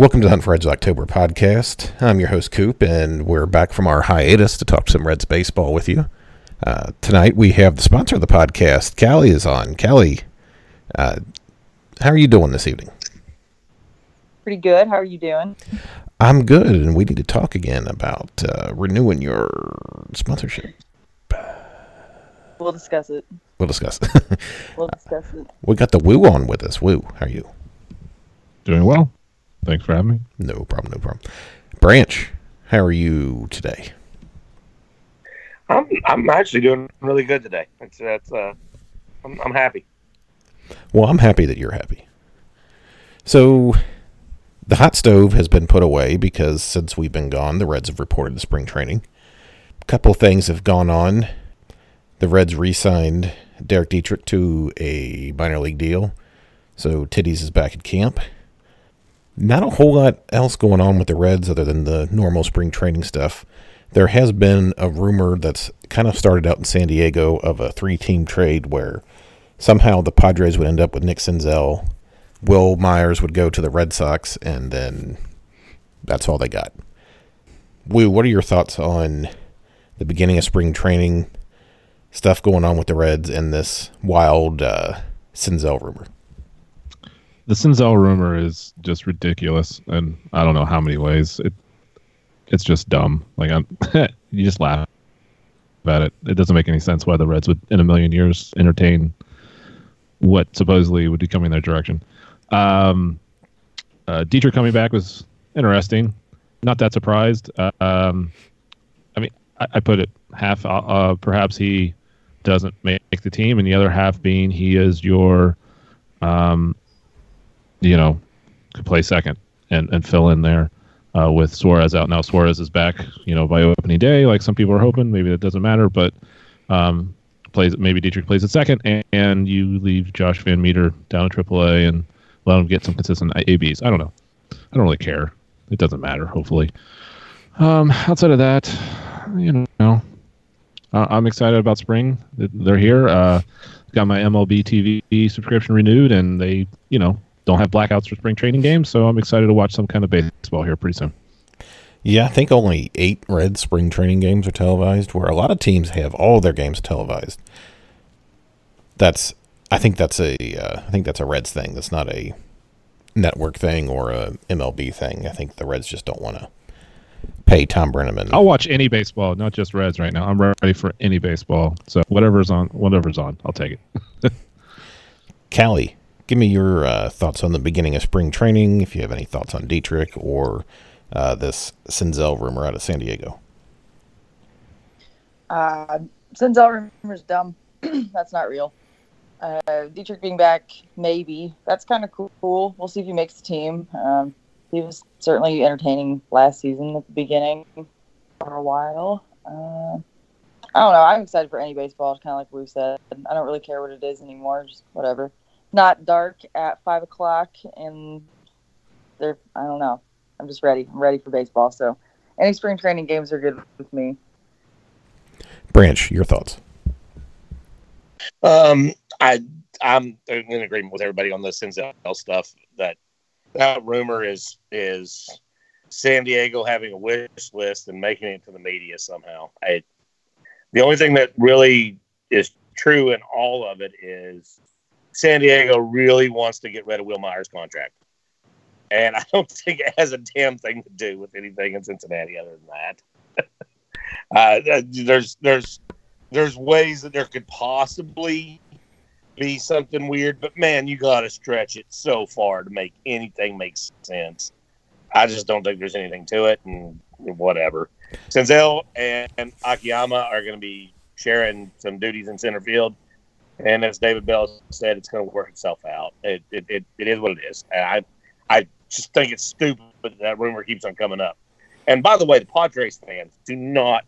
Welcome to the Hunt for Reds October podcast. I'm your host, Coop, and we're back from our hiatus to talk some Reds baseball with you. Uh, tonight we have the sponsor of the podcast, Calli, is on. Calli, uh, how are you doing this evening? Pretty good. How are you doing? I'm good, and we need to talk again about uh, renewing your sponsorship. We'll discuss it. We'll discuss it. we'll discuss it. We got the Woo on with us. Woo, how are you? Doing well. Thanks for having me. No problem. No problem. Branch, how are you today? I'm I'm actually doing really good today. That's that's uh, I'm I'm happy. Well, I'm happy that you're happy. So, the hot stove has been put away because since we've been gone, the Reds have reported the spring training. A couple things have gone on. The Reds re-signed Derek Dietrich to a minor league deal, so Titties is back at camp. Not a whole lot else going on with the Reds other than the normal spring training stuff. There has been a rumor that's kind of started out in San Diego of a three-team trade where somehow the Padres would end up with Nick Senzel, Wil Myers would go to the Red Sox, and then that's all they got. Woo, what are your thoughts on the beginning of spring training, stuff going on with the Reds, and this wild uh, Senzel rumor? The Senzel rumor is just ridiculous, and I don't know how many ways it. It's just dumb. Like I'm, you just laugh about it. It doesn't make any sense why the Reds would, in a million years, entertain what supposedly would be coming their direction. Um, uh, Dietrich coming back was interesting. Not that surprised. Uh, um, I mean, I, I, put it half. Uh, uh, perhaps he doesn't make the team, and the other half being he is your, um, you know, could play second and, and fill in there uh, with Suarez out. Now Suarez is back, you know, by opening day, like some people are hoping. Maybe that doesn't matter, but um, plays maybe Dietrich plays at second, and, and you leave Josh VanMeter down at AAA and let him get some consistent ABs. I don't know. I don't really care. It doesn't matter. Hopefully. Um, outside of that, you know, uh, I'm excited about spring. They're here. Uh, got my MLB TV subscription renewed, and they, you know, don't have blackouts for spring training games. So I'm excited to watch some kind of baseball here pretty soon. Yeah, I think only eight red spring training games are televised, where a lot of teams have all their games televised. That's, I think that's a, uh, I think that's a Reds thing. That's not a network thing or a MLB thing. I think the Reds just don't want to pay Thom Brennaman. I'll watch any baseball, not just Reds right now. I'm ready for any baseball. So whatever's on, whatever's on, I'll take it. Calli, give me your uh, thoughts on the beginning of spring training. If you have any thoughts on Dietrich or uh, this Senzel rumor out of San Diego? Uh, Senzel rumor is dumb. That's not real. Uh, Dietrich being back, maybe. That's kind of cool. We'll see if he makes the team. Um, he was certainly entertaining last season at the beginning for a while. Uh, I don't know. I'm excited for any baseball, kind of like we said. I don't really care what it is anymore. Just whatever. Not dark at five o'clock, and they're. I don't know. I'm just ready. I'm ready for baseball. So any spring training games are good with me. Branch, your thoughts? Um, I I'm in agreement with everybody on the Senzel stuff. That that rumor is is San Diego having a wish list and making it to the media somehow. I the only thing that really is true in all of it is San Diego really wants to get rid of Wil Myers' contract and I don't think it has a damn thing to do with anything in Cincinnati other than that. uh, there's there's there's ways that there could possibly be something weird, but man, you got to stretch it so far to make anything make sense. I just don't think there's anything to it, and whatever. Senzel and Akiyama are going to be sharing some duties in center field, and as David Bell said, it's going to work itself out. It, it, it, it is what it is. And I I just think it's stupid but that rumor keeps on coming up. And by the way, the Padres fans do not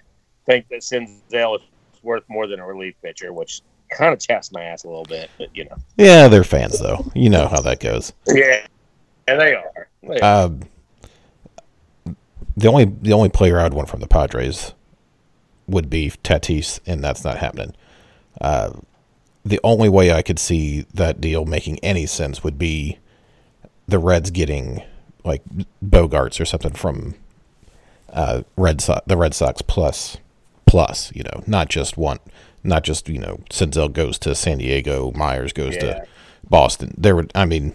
think that Senzel is worth more than a relief pitcher, which kind of chaps my ass a little bit, but you know. Yeah, they're fans though. You know how that goes. Yeah, and they are. They are. Um, the only the only player I'd want from the Padres would be Tatis, and that's not happening. Uh, the only way I could see that deal making any sense would be the Reds getting like Bogaerts or something from uh, Red Sox, the Red Sox plus plus, you know, not just one, not just you know, Senzel goes to San Diego, Myers goes Yeah. to Boston. There would, I mean,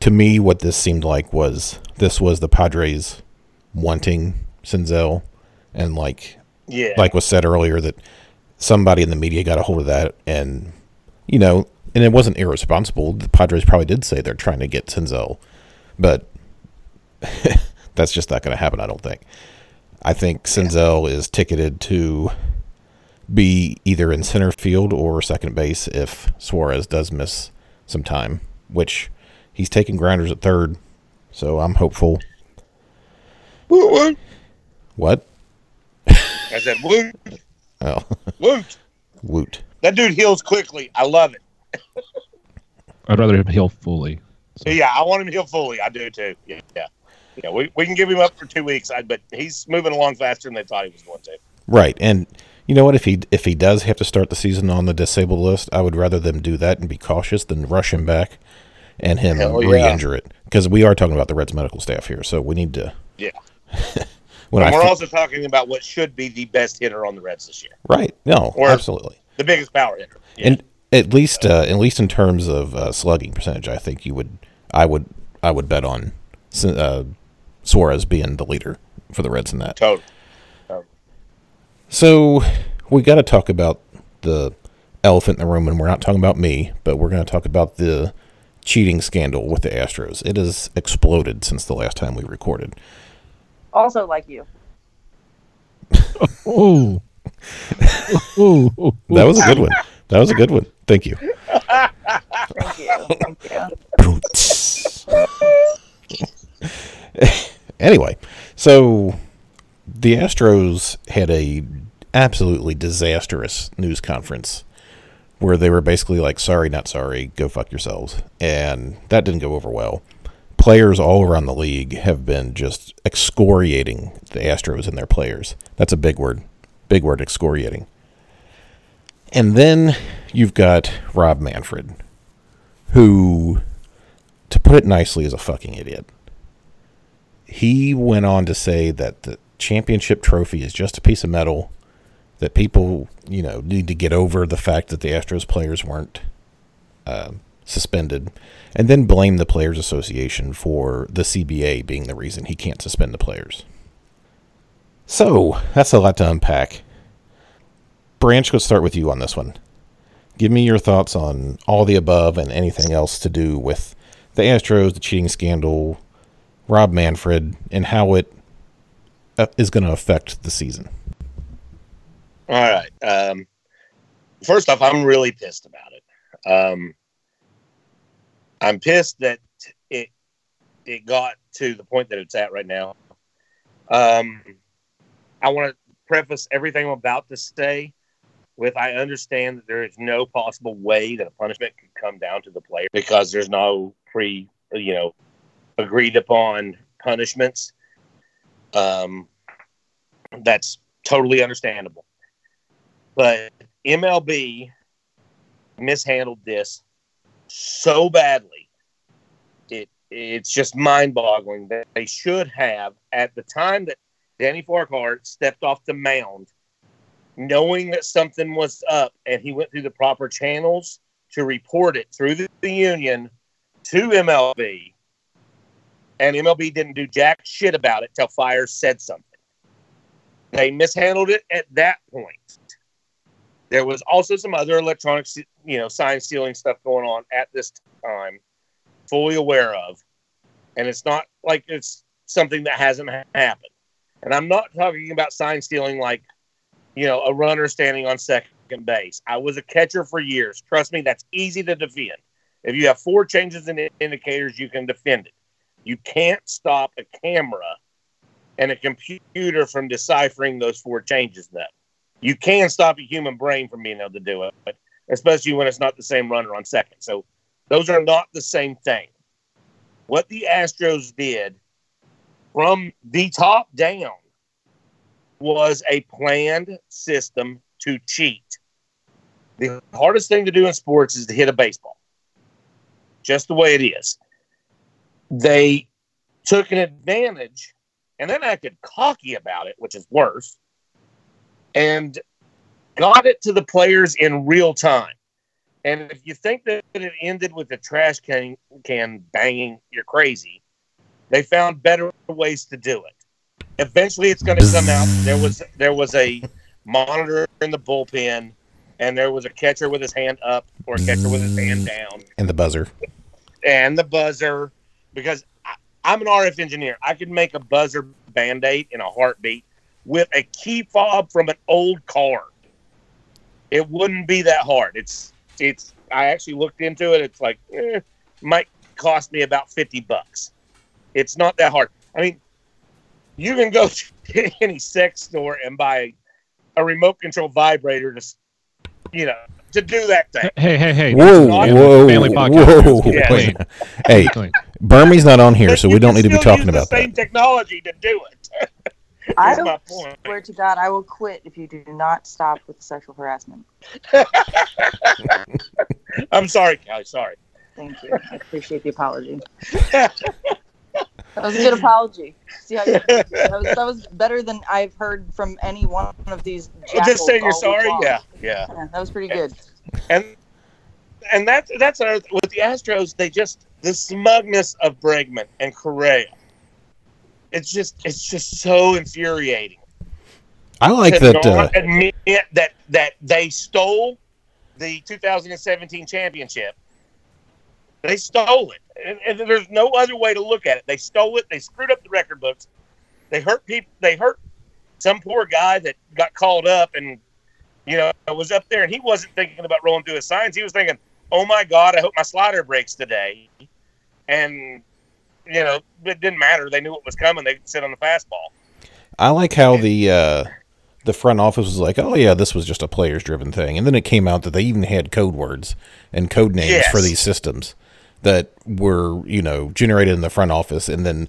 to me, what this seemed like was this was the Padres wanting Senzel, and like yeah, like was said earlier that somebody in the media got a hold of that and you know and it wasn't irresponsible. The padres probably did say they're trying to get senzel but that's just not going to happen i don't think. I think senzel is ticketed to be either in center field or second base if suarez does miss some time which he's taking grounders at third so i'm hopeful. What I said, woot, oh woot. woot That dude heals quickly. I love it. I'd rather him heal fully. So, Yeah, I want him to heal fully. I do too. Yeah, yeah. Yeah, we, we can give him up for two weeks, but he's moving along faster than they thought he was going to. Right, and you know what? If he if he does have to start the season on the disabled list, I would rather them do that and be cautious than rush him back and him Hell yeah. re-injure it because we are talking about the Reds medical staff here, so we need to. Yeah. when I and we're also talking about what should be the best hitter on the Reds this year, right, no, Or- absolutely, the biggest power hitter. Yeah. and at least uh, at least in terms of uh, slugging percentage, I think you would I would I would bet on uh, Suarez being the leader for the Reds in that. totally. So we got to talk about the elephant in the room, and we're not talking about me, but we're going to talk about the cheating scandal with the Astros. It has exploded since the last time we recorded. Also, like you. Oh. oh. That was a good one. That was a good one. Thank you. Thank you. Thank you. anyway, so the Astros had a absolutely disastrous news conference where they were basically like, "Sorry, not sorry, go fuck yourselves," and that didn't go over well. Players all around the league have been just excoriating the Astros and their players. That's a big word, big word, excoriating. And then you've got Rob Manfred, who, to put it nicely, is a fucking idiot he went on to say that the championship trophy is just a piece of metal that people you know need to get over the fact that the astros players weren't uh, suspended and then blame the players association for the cba being the reason he can't suspend the players so that's a lot to unpack branch let's start with you on this one give me your thoughts on all the above and anything else to do with the astros the cheating scandal Rob Manfred and how it uh, going to affect the season. All right. Um, first off, I'm really pissed about it. Um, I'm pissed that it it got to the point that it's at right now. Um, I want to preface everything I'm about to say with I understand that there is no possible way that a punishment could come down to the player because there's no pre, you know, agreed upon punishments. Um, that's totally understandable. But MLB mishandled this so badly. It it's just mind-boggling that they should have at the time that Danny Farquhar stepped off the mound, knowing that something was up, and he went through the proper channels to report it through the, the union to MLB, and MLB didn't do jack shit about it till Fiers said something. They mishandled it at that point. There was also some other electronic, you know, sign stealing stuff going on at this time, fully aware of, and it's not like it's something that hasn't ha- happened. And I'm not talking about sign stealing like, you know, a runner standing on second base. I was a catcher for years. Trust me, that's easy to defend. If you have four changes in indicators, you can defend it. You can't stop a camera and a computer from deciphering those four changes, though. You can stop a human brain from being able to do it, but especially when it's not the same runner on second. So those are not the same thing. What the Astros did from the top down was a planned system to cheat. The hardest thing to do in sports is to hit a baseball, just the way it is. They took an advantage and then acted cocky about it, which is worse, and got it to the players in real time. And if you think that it ended with the trash can, can banging, you're crazy. They found better ways to do it. Eventually, it's going to come out. There was there was a monitor in the bullpen, and there was a catcher with his hand up or a catcher with his hand down, And the buzzer. and the buzzer. Because I, I'm an RF engineer, I could make a buzzer band aid in a heartbeat with a key fob from an old car. It wouldn't be that hard. It's it's. I actually looked into it. It's like eh, might cost me about fifty bucks. It's not that hard. I mean, you can go to any sex store and buy a remote control vibrator to, you know, to do that thing. Hey, hey, hey! Whoa, Family- whoa, family podcast. whoa. Let's keep it wait. clean. Hey, Clean. Burmese not on here, so we don't need to be talking use about the same that. technology to do it. I point. swear to God, I will quit if you do not stop with the sexual harassment. I'm sorry, Calli. Sorry. Thank you. I appreciate the apology. That was a good apology. See how you, that, was, that was better than I've heard from any one of these. Just saying you're sorry. Yeah, yeah. Yeah, that was pretty good. and and that's that's another th- with the Astros. They just the smugness of Bregman and Correa. It's just it's just so infuriating. I like that. Uh, admit that that they stole the 2017 championship. They stole it, and, and there's no other way to look at it. They stole it. They screwed up the record books. They hurt people. They hurt some poor guy that got called up and you know was up there, and he wasn't thinking about rolling through his signs. He was thinking, "Oh my God, I hope my slider breaks today." And you know, it didn't matter. They knew what was coming. They sit on the fastball. I like how the uh, the front office was like, "Oh yeah, this was just a players driven thing," and then it came out that they even had code words and code names Yes. for these systems that were you know generated in the front office, and then.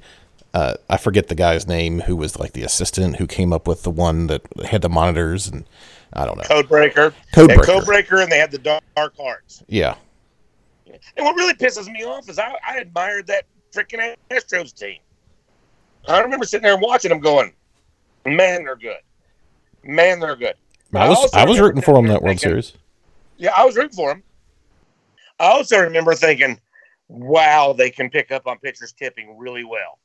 Uh, I forget the guy's name who was like the assistant who came up with the one that had the monitors and I don't know. Codebreaker. Codebreaker. Codebreaker, and they had the dark, arts. Yeah. And what really pisses me off is I, I admired that freaking Astros team. I remember sitting there and watching them going, man, they're good. Man, they're good. I was also I was rooting for them that World thinking- Series. Yeah, I was rooting for them. I also remember thinking, wow, they can pick up on pitchers tipping really well.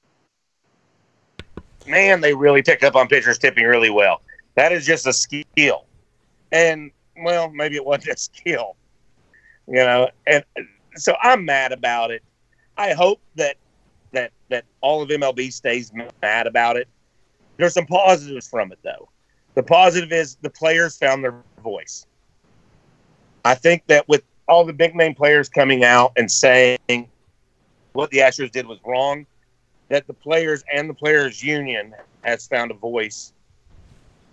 Man, they really pick up on pitchers tipping really well. That is just a skill. And, well, maybe it wasn't a skill. You know, and so I'm mad about it. I hope that that that all of MLB stays mad about it. There's some positives from it though. The positive is the players found their voice. I think that with all the big name players coming out and saying what the Astros did was wrong, that the players and the players union has found a voice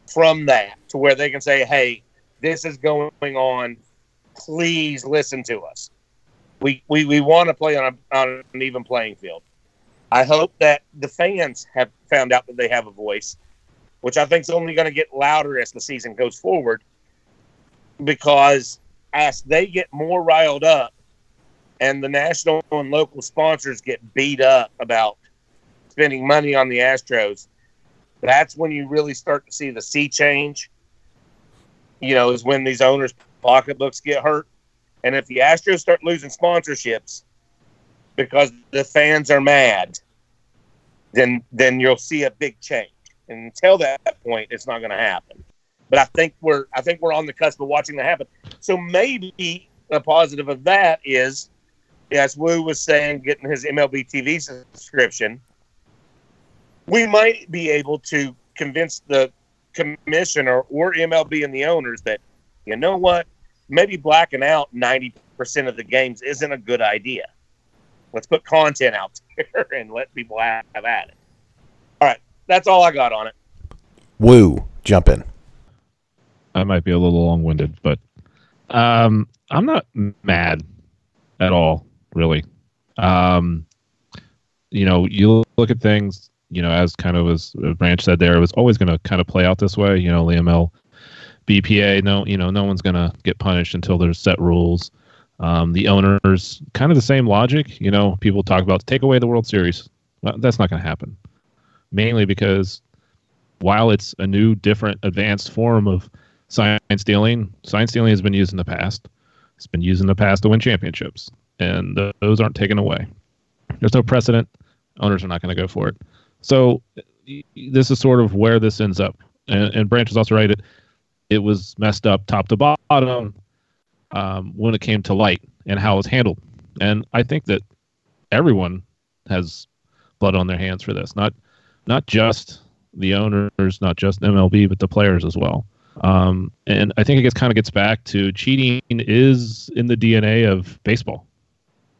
from that to where they can say, "Hey, this is going on. Please listen to us. We we, we want to play on, a, on an even playing field." I hope that the fans have found out that they have a voice, which I think is only going to get louder as the season goes forward, because as they get more riled up and the national and local sponsors get beat up about spending money on the Astros, that's when you really start to see the sea change. You know, is when these owners' pocketbooks get hurt. And if the Astros start losing sponsorships because the fans are mad, then then you'll see a big change. And until that point, it's not going to happen. But I think we're I think we're on the cusp of watching that happen. So maybe a positive of that is, as Wu was saying, getting his MLB TV subscription, we might be able to convince the commissioner or MLB and the owners that, you know what, maybe blacking out 90% of the games isn't a good idea. Let's put content out there and let people have, have at it. All right, that's all I got on it. Woo, jump in. I might be a little long winded, but um, I'm not mad at all, really. Um, you know, you look at things, you know, as kind of as Branch said there, it was always going to kind of play out this way. You know, Liam L, BPA, no, you know, no one's to get punished until there's set rules. Um, the owners, kind of the same logic. You know, people talk about take away the World Series. Well, that's not to happen. Mainly because while it's a new, different, advanced form of sign stealing, sign stealing has been used in the past. It's been used in the past to win championships, and those aren't taken away. There's no precedent. Owners are not going to go for it. So this is sort of where this ends up. And, and Branch is also right. It, it was messed up top to bottom um, when it came to light and how it was handled. And I think that everyone has blood on their hands for this. Not not just the owners, not just MLB, but the players as well. Um, and I think it gets kind of gets back to cheating is in the DNA of baseball.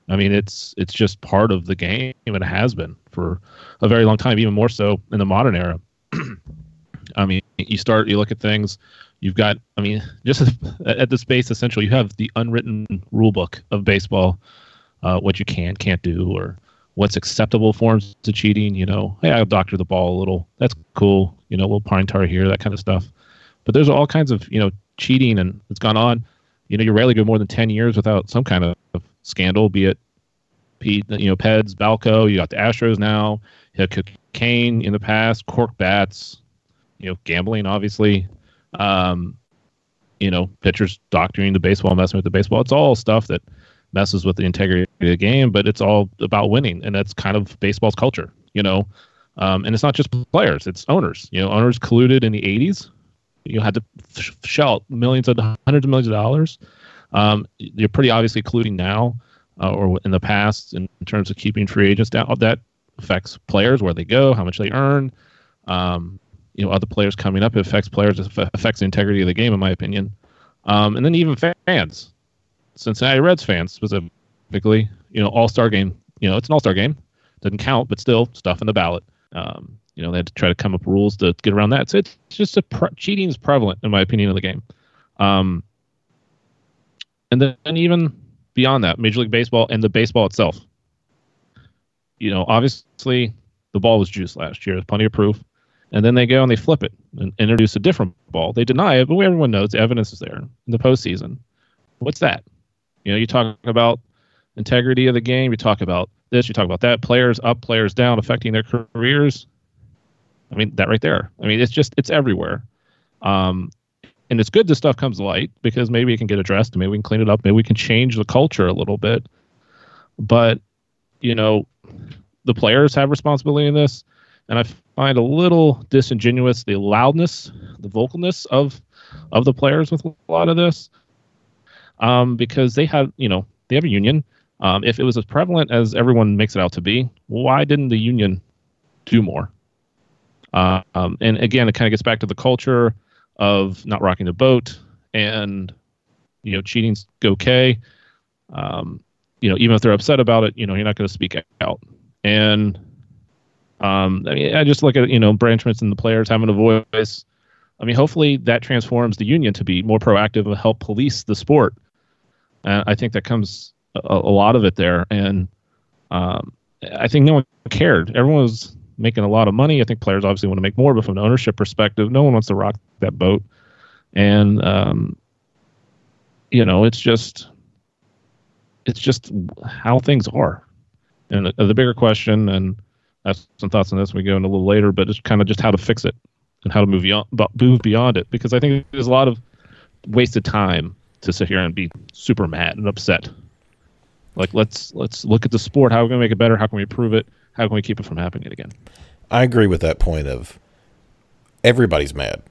I mean, it's it's just part of the game, and it has been for a very long time, even more so in the modern era. I mean, you start, you look at things. You've got, I mean, just at the space essential, you have the unwritten rule book of baseball, uh, what you can, can't do, or what's acceptable forms of cheating. You know, hey, I'll doctor the ball a little. That's cool. You know, a little pine tar here, that kind of stuff. But there's all kinds of you know cheating and it's gone on. You know, you rarely go more than ten years without some kind of scandal, be it you know, PEDs, BALCO. You got the Astros now. You had cocaine in the past, cork bats. You know, gambling, obviously. Um, you know, pitchers doctoring the baseball, messing with the baseball. It's all stuff that messes with the integrity of the game, but it's all about winning, and that's kind of baseball's culture. You know, um, and it's not just players; it's owners. You know, owners colluded in the '80s. You had to shell millions of hundreds of millions of dollars. Um, you're pretty obviously colluding now uh, or in the past in, in, terms of keeping free agents down. That affects players where they go, how much they earn. Um, you know, other players coming up. It affects players. It affects the integrity of the game, in my opinion. Um, and then even fans, Cincinnati Reds fans specifically. You know, All Star game. You know, it's an All Star game. Doesn't count, but still stuff in the ballot. Um, you know, they had to try to come up rules to get around that. So it's just a pre- cheating is prevalent, in my opinion, in the game. Um, and then and even beyond that, Major League Baseball and the baseball itself. You know, obviously the ball was juiced last year. There's plenty of proof. And then they go and they flip it and introduce a different ball. They deny it, but everyone knows the evidence is there in the postseason. What's that? You know, you talk about integrity of the game. You talk about this. You talk about that. Players up, players down, affecting their careers. I mean, that right there. I mean, it's just it's everywhere. Um, and it's good this stuff comes light because maybe it can get addressed maybe we can clean it up maybe we can change the culture a little bit but you know the players have responsibility in this and i find a little disingenuous the loudness the vocalness of of the players with a lot of this um, because they have you know they have a union. Um, if it was as prevalent as everyone makes it out to be why didn't the union do more? Uh, um, and again it kind of gets back to the culture of not rocking the boat and you know cheating's okay. Um, you know even if they're upset about it you know you're not going to speak out. And um, I mean I just look at you know branchments and the players having a voice I mean hopefully that transforms the union to be more proactive and help police the sport and I think that comes a, a lot of it there and um, I think no one cared everyone was making a lot of money. I think players obviously want to make more, but from an ownership perspective, no one wants to rock that boat. And um, you know, it's just it's just how things are. And the, the bigger question, and I have some thoughts on this when we go in a little later, but it's kind of just how to fix it and how to move beyond move beyond it because I think there's a lot of wasted time to sit here and be super mad and upset. Like let's let's look at the sport. How are we gonna make it better? How can we improve it? How can we keep it from happening again? I agree with that point of everybody's mad.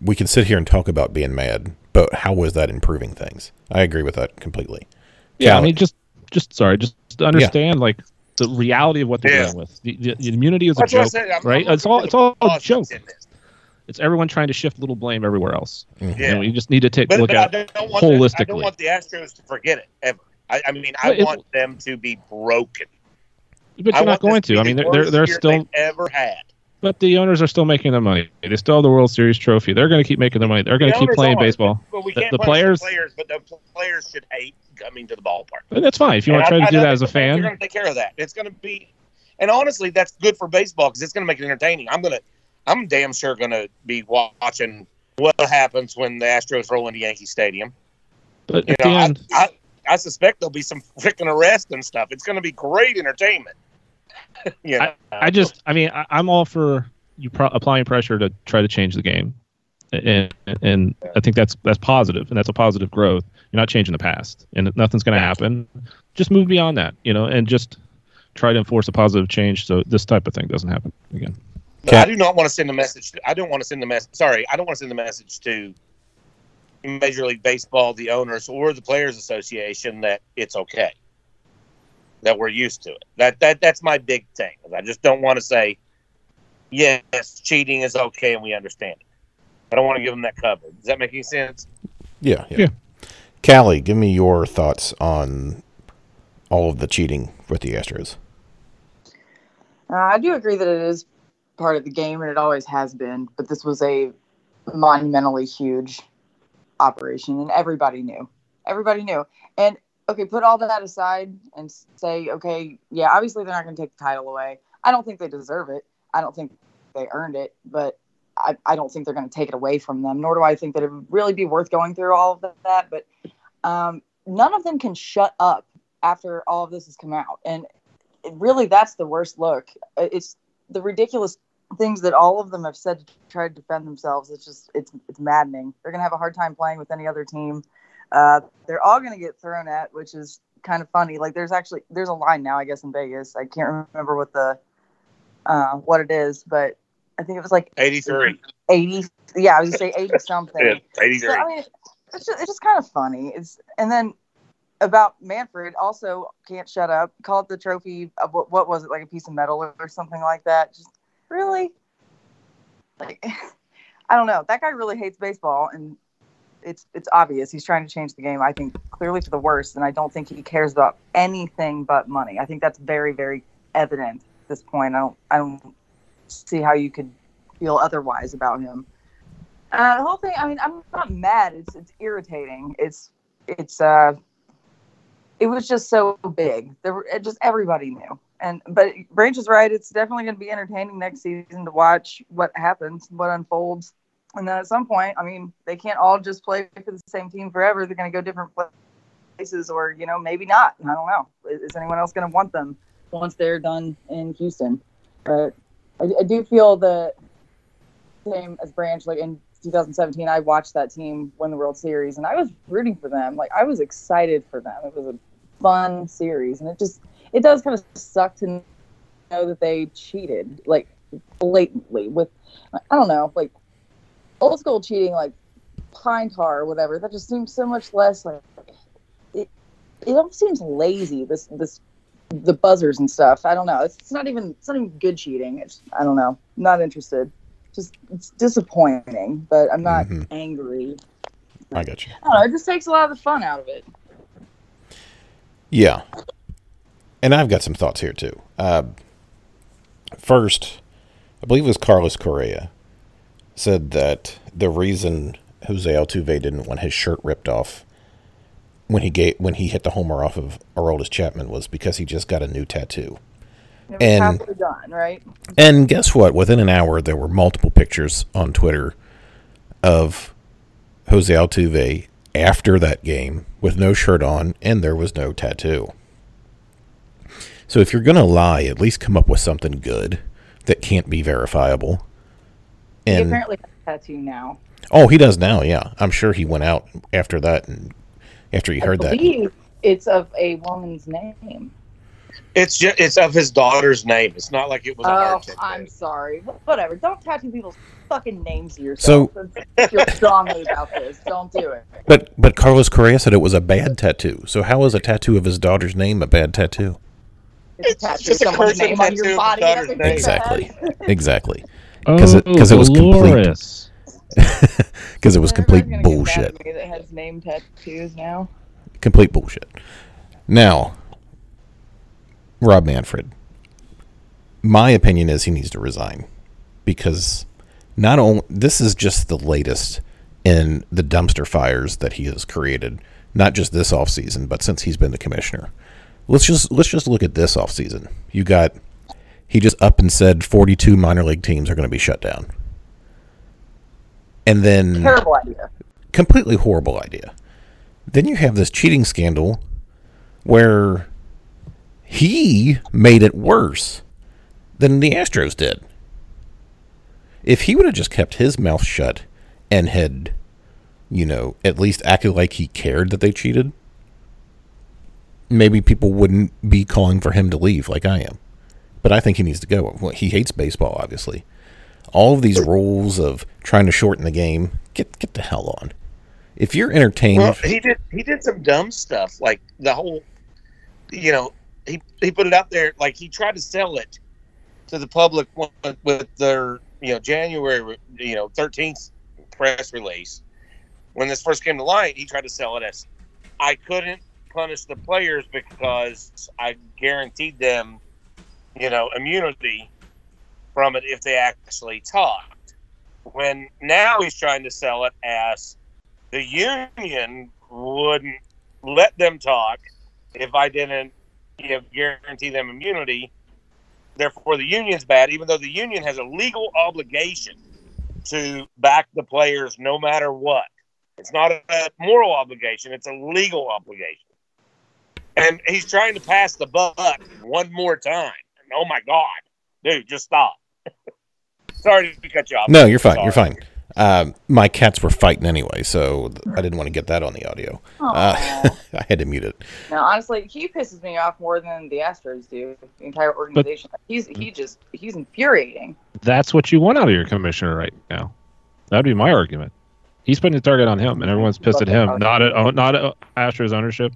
We can sit here and talk about being mad, but how was that improving things? I agree with that completely. Yeah, Cal- I mean, just just sorry, just understand yeah. like the reality of what they're yeah. dealing with. The, the, the, immunity is a joke, right? I'm it's all it's all a joke. It's everyone trying to shift little blame everywhere else. Mm-hmm. Yeah. And we just need to take but, look but at holistically. The, I don't want the Astros to forget it ever. I, I mean, I want them to be broken But I you're not going be to. I mean, they're they're, they're still. ever had. But the owners are still making their money. They still have the World Series trophy. They're going to keep making their money. They're going to The keep playing are, baseball. But we The- can't the players- the players, but the players should hate coming to the ballpark. And that's fine. If you want to try I- to do I that as a fan. are going to take care of that. It's going to be, and honestly, that's good for baseball because it's going to make it entertaining. I'm gonna, I'm damn sure going to be watching what happens when the Astros roll into Yankee Stadium. but You at know, end, I, I suspect there'll be some freaking arrests and stuff. It's going to be great entertainment. You know? I just, I mean, I, I'm all for you pro- applying pressure to try to change the game, and and I think that's that's positive, and that's a positive growth. You're not changing the past, and nothing's going to happen. Just move beyond that, you know, and just try to enforce a positive change so this type of thing doesn't happen again. But Cat- I do not want to send a message. To, I don't want to send a message. Sorry, I don't want to send a message to Major League Baseball, the owners, or the Players Association that it's okay. That we're used to it. That that that's my big thing. I just don't want to say, yes, cheating is okay and we understand it. I don't want to give them that cover. Does that make any sense? Yeah, yeah. Yeah. Calli, give me your thoughts on all of the cheating with the Astros. Uh, I do agree that it is part of the game, and it always has been. But this was a monumentally huge operation, and everybody knew. Everybody knew. And okay, put all that aside and say, okay, yeah, obviously they're not going to take the title away. I don't think they deserve it. I don't think they earned it, but I, I don't think they're going to take it away from them. Nor do I think that it would really be worth going through all of that. But um, none of them can shut up after all of this has come out, and it, really that's the worst look. It's the ridiculous things that all of them have said to try to defend themselves. It's just it's it's maddening. They're gonna have a hard time playing with any other team. Uh, they're all gonna get thrown at, which is kind of funny. Like there's actually there's a line now, I guess, in Vegas. I can't remember what the uh, what it is, but I think it was like 83. 80. Yeah, I was gonna say 80 something. Yeah, 83. So, I mean, it's just, it's just kind of funny. It's and then about Manfred also can't shut up. Called the trophy. Uh, what, what was it like a piece of metal or, or something like that? Just really, like, I don't know. That guy really hates baseball, and it's it's obvious he's trying to change the game. I think clearly for the worse, and I don't think he cares about anything but money. I think that's very very evident at this point. I don't I don't see how you could feel otherwise about him. Uh, the whole thing. I mean, I'm not mad. It's it's irritating. It's it's uh, it was just so big. There just everybody knew. And but Branch is right. It's definitely going to be entertaining next season to watch what happens, what unfolds. And then at some point, I mean, they can't all just play for the same team forever. They're going to go different places, or you know, maybe not. I don't know. Is, anyone else going to want them once they're done in Houston? But I, I do feel the same as Branch. Like in 2017, I watched that team win the World Series, and I was rooting for them. Like I was excited for them. It was a fun series, and it just it does kind of suck to know that they cheated like blatantly with I don't know like old school cheating like pine tar or whatever. That just seems so much less like it. It almost seems lazy. This this the buzzers and stuff. I don't know. It's, it's not even it's not even good cheating. It's I don't know. not interested. Just it's disappointing, but I'm not Mhm. angry. I got you. I know. It just takes a lot of the fun out of it. Yeah. And I've got some thoughts here too. Uh, first, I believe it was Carlos Correa said that the reason Jose Altuve didn't want his shirt ripped off when he gave when he hit the homer off of Aroldis Chapman was because he just got a new tattoo. And- done, right? And guess what? Within an hour, there were multiple pictures on Twitter of Jose Altuve after that game with no shirt on, and there was no tattoo. So if you're going to lie, at least come up with something good that can't be verifiable. He And apparently has a tattoo now. oh, he does now. Yeah, I'm sure he went out after that and after he heard I that. it's of a woman's name. It's just it's of his daughter's name. It's not like it was a Oh, hard. I'm sorry. Whatever. Don't tattoo people's fucking names to yourself. So- I feel strongly about this. Don't do it. But but Carlos Correa said it was a bad tattoo. So how is a tattoo of his daughter's name a bad tattoo? It's, It's a tattoo just a of someone's cursive on your body. his and daughter's everything name. Exactly. Exactly. 'Cause Because it- oh, 'cause it was complete- Because it was complete Everybody's gonna get mad bullshit. That has name tattoos now. Complete bullshit. Now, Rob Manfred, my opinion is he needs to resign because not only this is just the latest in the dumpster fires that he has created, not just this offseason, but since he's been the commissioner. Let's just let's just look at this offseason. You got he just up and said 42 minor league teams are going to be shut down. And then Terrible idea. completely horrible idea. Then you have this cheating scandal where he made it worse than the Astros did. If he would have just kept his mouth shut and had, you know, at least acted like he cared that they cheated, maybe people wouldn't be calling for him to leave like I am. But I think he needs to go. Well, he hates baseball, obviously. All of these rules of trying to shorten the game, get get the hell on. If you're entertained, Well, he did he did some dumb stuff like the whole, you know, he he put it out there like he tried to sell it to the public with- their you know January you know thirteenth press release. When this first came to light, he tried to sell it as I couldn't punish the players because I guaranteed them, you know, immunity from it if they actually talked. When now he's trying to sell it as the union wouldn't let them talk if I didn't know, guarantee them immunity. Therefore, the union's bad, even though the union has a legal obligation to back the players no matter what. It's not a moral obligation, it's a legal obligation. And he's trying to pass the buck one more time. And oh my God, dude, just stop. Sorry to cut you off. No, you're fine. You're fine. Um, my cats were fighting anyway, so I didn't want to get that on the audio. Uh, I had to mute it. No, honestly, he pisses me off more than the Astros do. The entire organization. he's he just he's infuriating. That's what you want out of your commissioner right now. That'd be my argument. He's putting the target on him, and everyone's pissed at him. Not at not at Astros ownership,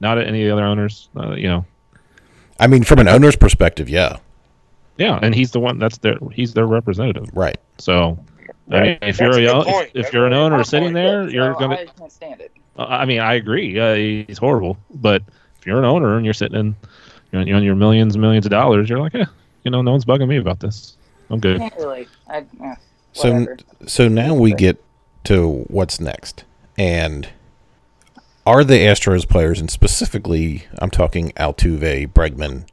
not at any of the other owners. Uh, you know, I mean, from an owner's perspective, yeah, yeah, and he's the one that's their he's their representative. right. So, I mean, if That's you're a a, good young- point. if, if you're an owner sitting point. there, you're So gonna. I can't stand it. Uh, I mean, I agree. Uh, he's horrible, but if you're an owner and you're sitting in, you're on, you're on your millions and millions of dollars, you're like, eh, you know, no one's bugging me about this. I'm good. Can't really. I, eh, So, so now we get to what's next, and are the Astros players, and specifically, I'm talking Altuve, Bregman,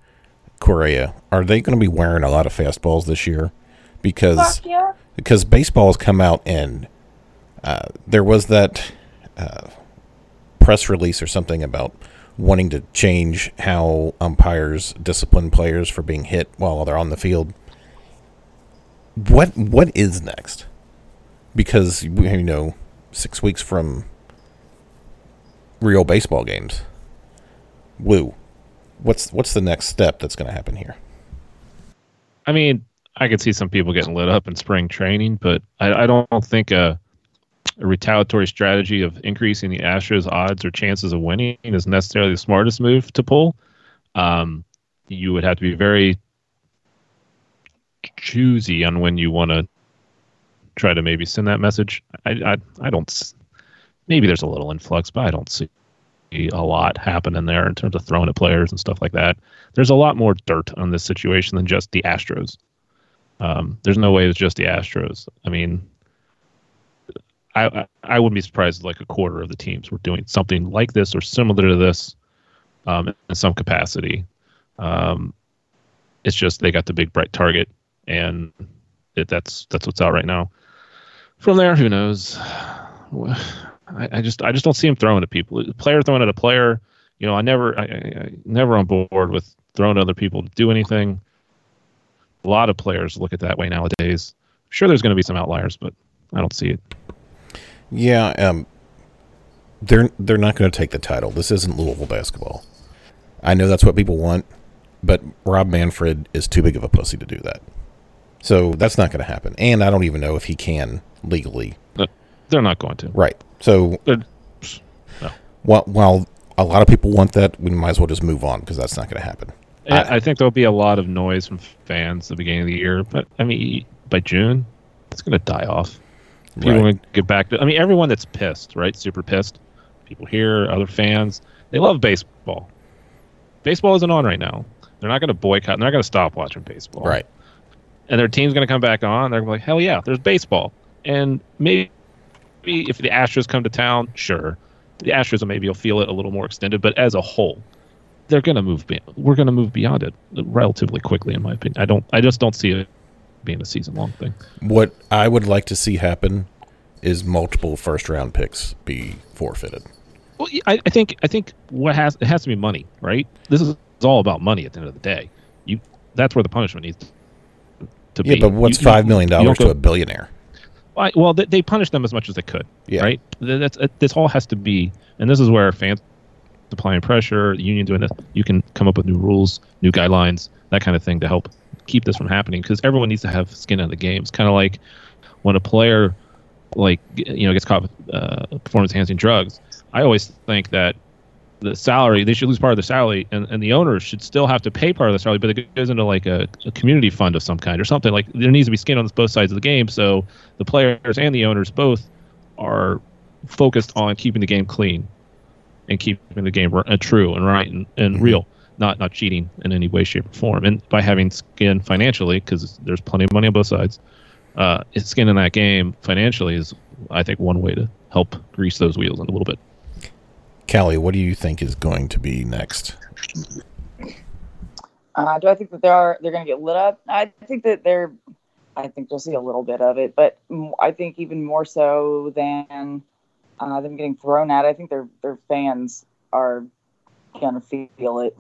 Correa, are they going to be wearing a lot of fastballs this year? Because yeah. because baseball's come out and uh, there was that uh, press release or something about wanting to change how umpires discipline players for being hit while they're on the field. What what is next? Because you know, six weeks from real baseball games. Woo. What's what's the next step that's going to happen here? I mean, I could see some people getting lit up in spring training, but I, I don't think a, a retaliatory strategy of increasing the Astros' odds or chances of winning is necessarily the smartest move to pull. Um, you would have to be very choosy on when you want to try to maybe send that message. I, I, I don't. Maybe there's a little influx, but I don't see a lot happening there in terms of throwing at players and stuff like that there's a lot more dirt on this situation than just the Astros. Um, there's no way it's just the Astros. I mean, I, I I wouldn't be surprised if like a quarter of the teams were doing something like this or similar to this um, in some capacity. Um, it's just they got the big bright target, and it, that's that's what's out right now. From there, who knows? I, I just I just don't see him throwing at people. Player throwing at a player you know, I never, I, I, never on board with throwing other people to do anything. A lot of players look at that way nowadays. Sure, there's going to be some outliers, but I don't see it. Yeah, um, they're they're not going to take the title. This isn't Louisville basketball. I know that's what people want, but Rob Manfred is too big of a pussy to do that. So that's not going to happen. And I don't even know if he can legally. They're not going to. Right. So They're- no. while while a lot of people want that, we might as well just move on because that's not going to happen. I, I think there'll be a lot of noise from fans at the beginning of the year, but I mean, by June, it's going to die off. People Right. will get back to. I mean, everyone that's pissed, right? Super pissed. People here, other fans, they love baseball. Baseball isn't on right now. They're not going to boycott. They're not going to stop watching baseball. Right. And their team's going to come back on. They're going to be like, hell yeah, there's baseball. And maybe if the Astros come to town, sure, the Astros maybe you'll feel it a little more extended. But as a whole, they're going to move. Be- we're going to move beyond it relatively quickly, in my opinion. I don't. I just don't see it being a season long thing. What I would like to see happen is multiple first round picks be forfeited. Well, I, I think I think what has it has to be money, right? This is all about money at the end of the day. You that's where the punishment needs to, Yeah, be. but what's You- five million dollars to a billionaire? Well, they, they punished them as much as they could. Yeah. Right. That's uh, this all has to be, and this is where fans applying pressure, the union doing this. You can come up with new rules, new guidelines, that kind of thing to help keep this from happening because everyone needs to have skin in the game. It's kind of like when a player, like you know, gets caught with uh, performance enhancing drugs. I always think that the salary they should lose part of the salary and, and the owners should still have to pay part of the salary but it goes into like a, a community fund of some kind or something. Like there needs to be skin on both sides of the game so the players and the owners both are focused on keeping the game clean and keeping the game r- uh, true and right and, and Mhm. real not not cheating in any way shape or form. And by having skin financially because there's plenty of money on both sides uh, skin in that game financially is i think one way to help grease those wheels a little bit Calli, what do you think is going to be next? Uh, do I think that they are they're going to get lit up? I think that they're. I think you'll see a little bit of it, but I think even more so than uh, them getting thrown at. I think their their fans are going to feel it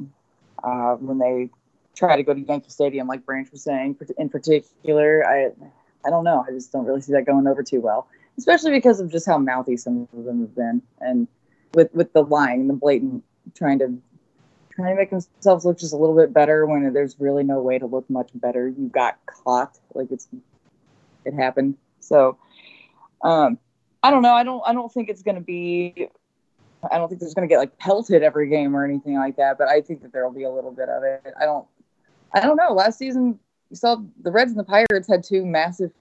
uh, when they try to go to Yankee Stadium, like Branch was saying. In particular, I I don't know. I just don't really see that going over too well, especially because of just how mouthy some of them have been, and with with the lying, the blatant trying to trying to make themselves look just a little bit better when there's really no way to look much better. You got caught, like it's it happened. So, um, I don't know. I don't. I don't think it's going to be. I don't think there's going to get like pelted every game or anything like that. But I think that there will be a little bit of it. I don't. I don't know. Last season, you saw the Reds and the Pirates had two massive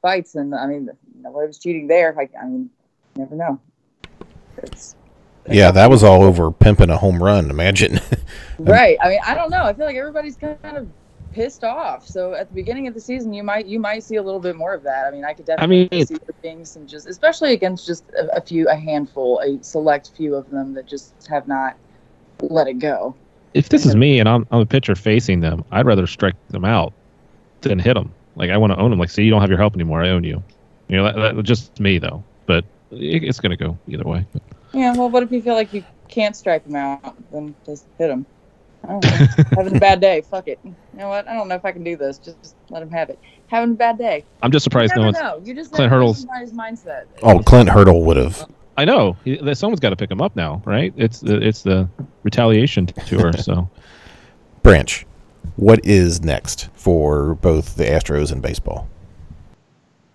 fights, and I mean, nobody was cheating there. I, I mean, never know. It's Yeah, that was all over pimping a home run. Imagine. Right. I mean, I don't know. I feel like everybody's kind of pissed off. So at the beginning of the season, you might you might see a little bit more of that. I mean, I could definitely I mean- see there being some just, especially against just a, a few, a handful, a select few of them that just have not let it go. if this is me and I'm, I'm a pitcher facing them, I'd rather strike them out than hit them. Like I want to own them. Like, see, you don't have your help anymore. I own you. You know, that, that, just me though. But it, it's gonna go either way. Yeah. Well, what if you feel like you can't strike them out? Then just hit them. I don't know. Having a bad day. Fuck it. You know what? I don't know if I can do this. Just, just let him have it. Having a bad day. I'm just You surprised no never one's. know. You just Clint never Hurdle's- somebody's mindset. oh, Clint Hurdle would have. I know. He, someone's got to pick him up now, right? It's the it's the retaliation tour. So Branch, what is next for both the Astros and baseball?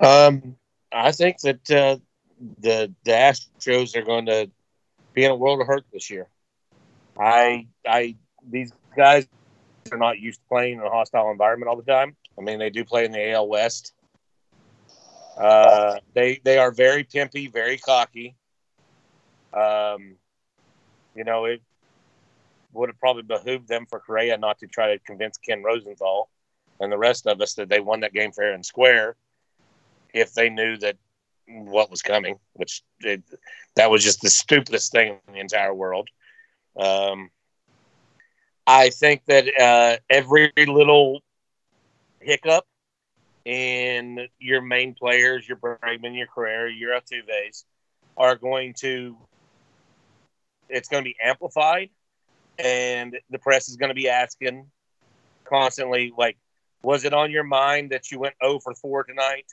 Um, I think that uh, the the Astros are going to be in a world of hurt this year. I I these guys are not used to playing in a hostile environment all the time. I mean, they do play in the AL West. Uh, they they are very pimpy, very cocky. Um, you know, it would have probably behooved them for Correa not to try to convince Ken Rosenthal and the rest of us that they won that game fair and square if they knew that what was coming, which it, that was just the stupidest thing in the entire world. Um, I think that uh, every little hiccup in your main players, your Bregman, your Correa, your Altuve's, are going to it's going to be amplified, and the press is going to be asking constantly, like, was it on your mind that you went 0 for 4 tonight?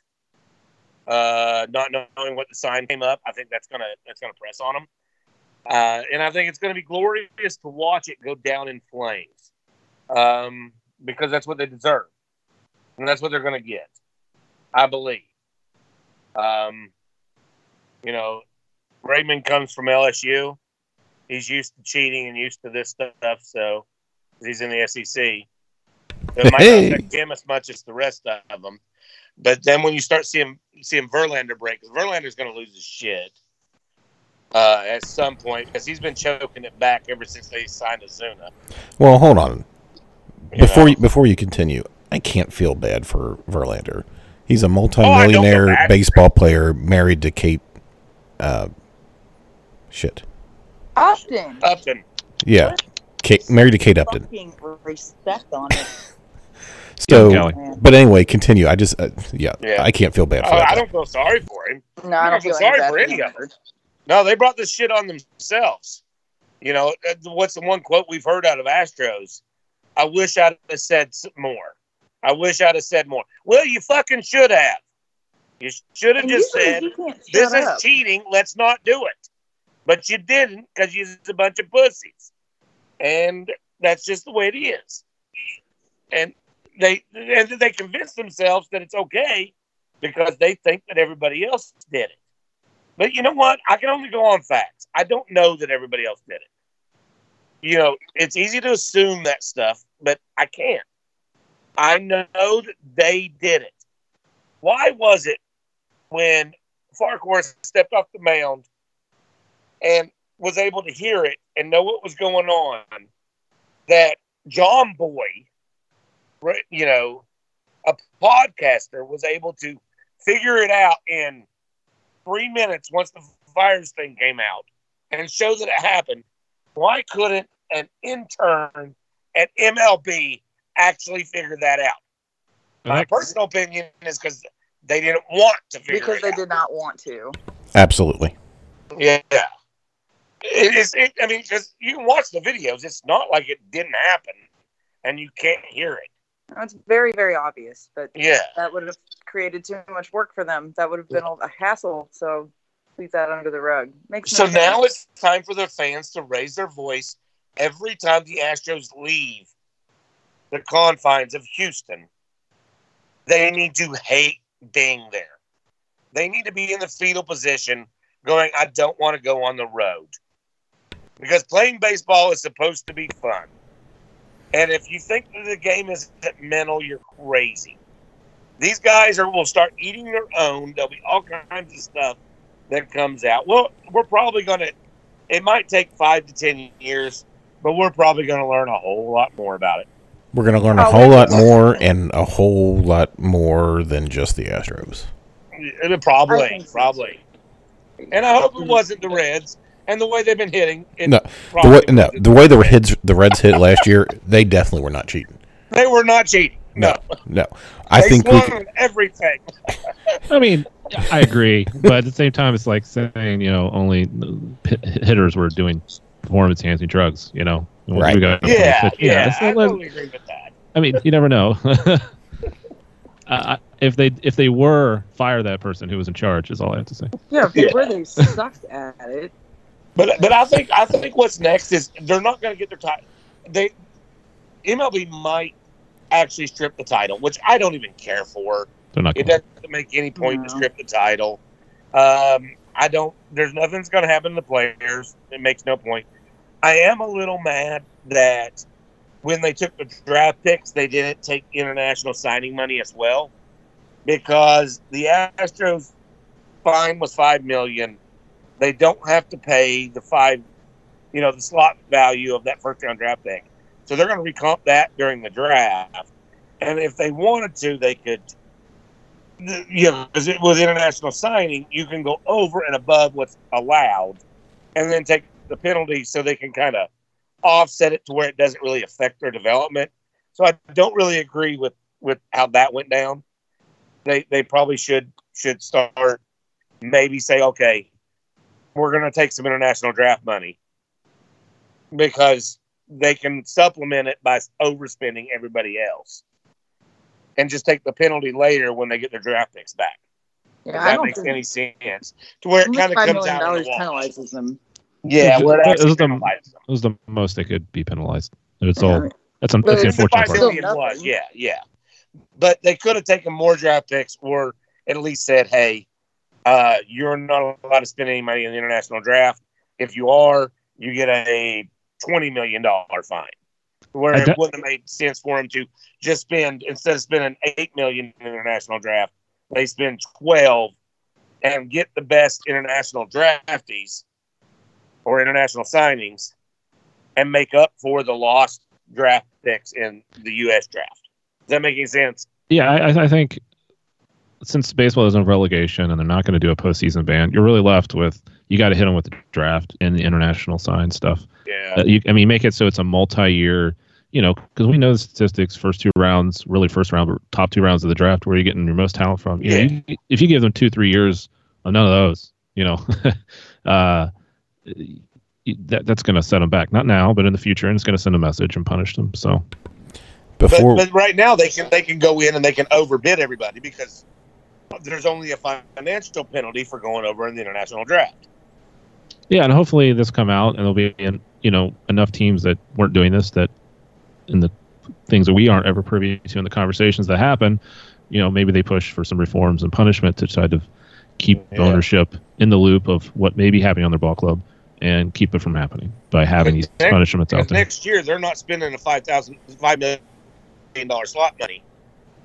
Uh, not knowing what the sign came up. I think that's gonna that's gonna press on them, uh, and I think it's gonna be glorious to watch it go down in flames, um, because that's what they deserve, and that's what they're gonna get. I believe. Um, you know, Raymond comes from LSU. He's used to cheating and used to this stuff, so he's in the SEC. It might not affect him as much as the rest of them. But then when you start seeing seeing Verlander break, because Verlander's going to lose his shit uh, at some point because he's been choking it back ever since they signed Osuna. Well, hold on. you before know? you, before you continue, I can't feel bad for Verlander. He's a Oh, multimillionaire bad. baseball player married to Kate. Uh, shit. Upton. Upton. Yeah, Kate married to Kate Upton. Fucking respect on it. So, Yeah, but anyway, continue. I just, uh, yeah, Yeah. I can't feel bad for that. I guy. don't feel sorry for him. No, I I don't feel feel sorry for any of him. No, they brought this shit on themselves. You know, uh, what's the one quote we've heard out of Astros? I wish I'd have said more. I wish I'd have said more. Well, you fucking should have. You should have And just said, this shut is up. cheating. Let's not do it. But you didn't because you're a bunch of pussies. And that's just the way it is. And they and they convince themselves that it's okay because they think that everybody else did it. But you know what? I can only go on facts. I don't know that everybody else did it. You know, it's easy to assume that stuff, but I can't. I know that they did it. Why was it when Farquhar stepped off the mound and was able to hear it and know what was going on that Jomboy, you know, a podcaster was able to figure it out in three minutes once the Fiers thing came out and show that it happened. Why couldn't an intern at MLB actually figure that out? My That- personal opinion is because they didn't want to figure because it they out. did not want to. Absolutely. Yeah. It is. It, I mean, because you can watch the videos. It's not like it didn't happen, and you can't hear it. It's very, very obvious, but Yeah. that would have created too much work for them. That would have been a hassle. So leave that under the rug. Makes So no now it's time for the fans to raise their voice every time the Astros leave the confines of Houston. They need to hate being there. They need to be in the fetal position going, I don't want to go on the road. Because playing baseball is supposed to be fun. And if you think that the game isn't mental, you're crazy. These guys are will start eating their own. There'll be all kinds of stuff that comes out. Well, we're probably going to, it might take five to 10 years, but we're probably going to learn a whole lot more about it. We're going to learn a whole lot more and a whole lot more than just the Astros. I Probably, so, probably. And I hope it wasn't the Reds and the way they've been hitting. It No, the way, no, the way the Reds, the Reds hit last year, they definitely were not cheating. They were not cheating. No, no. I they think we could, on everything. I mean, I agree, but at the same time, it's like saying you know only hitters were doing performance enhancing drugs. You know, Right. we got- Yeah, yeah. it's I like- totally agree with that. I mean, you never know. uh, if they if they were fire that person who was in charge, is all I have to say. yeah, if they Yeah. were they sucked at it. But but I think I think what's next is they're not going to get their title. They MLB might actually strip the title, which I don't even care for. They're not. It Gonna, doesn't make any point to strip the title. Um, I don't. There's nothing's going to happen to the players. It makes no point. I am a little mad that when they took the draft picks, they didn't take international signing money as well, because the Astros fine was five million. They don't have to pay the five, you know, the slot value of that first round draft pick. So they're going to recomp that during the draft. And if they wanted to, they could yeah, because it was international signing, you can go over and above what's allowed, and then take the penalty so they can kind of offset it to where it doesn't really affect their development. So I don't really agree with with how that went down. They they probably should should start maybe say okay, we're going to take some international draft money because they can supplement it by overspending everybody else and just take the penalty later when they get their draft picks back. If Yeah, I that don't makes think any sense. To where it kind of comes out. dollars in the wash. penalizes them. Yeah, well, it It was the- them. it was the most they could be penalized. It's Yeah. all. That's, un- that's the unfortunate part. Was, yeah, yeah. But they could have taken more draft picks, or at least said, "Hey, uh, you're not allowed to spend any money in the international draft. If you are, you get a twenty million dollar fine." Where it wouldn't have made sense for them to just spend instead of spending eight million in the international draft, they spend twelve and get the best international draftees or international signings and make up for the lost draft picks in the U.S. draft. Does that make any sense? Yeah, I, I think since baseball is in relegation and they're not going to do a postseason ban, you're really left with you got to hit them with the draft and the international sign stuff. Yeah. Uh, you, I mean, make it so it's a multi-year. You know, because we know the statistics: first two rounds, really first round, top two rounds of the draft, where you're getting your most talent from. You know, Yeah. you, if you give them two, three years of none of those, you know, uh, that that's going to set them back. Not now, but in the future, and it's going to send a message and punish them. So But, but right now they can they can go in and they can overbid everybody because there's only a financial penalty for going over in the international draft. Yeah, and hopefully this come out and there'll be you know enough teams that weren't doing this that in the things that we aren't ever privy to in the conversations that happen, you know, maybe they push for some reforms and punishment to try to keep Yeah. ownership in the loop of what may be happening on their ball club and keep it from happening by having these Next- punishments out there. next year they're not spending a five thousand five million dollar slot money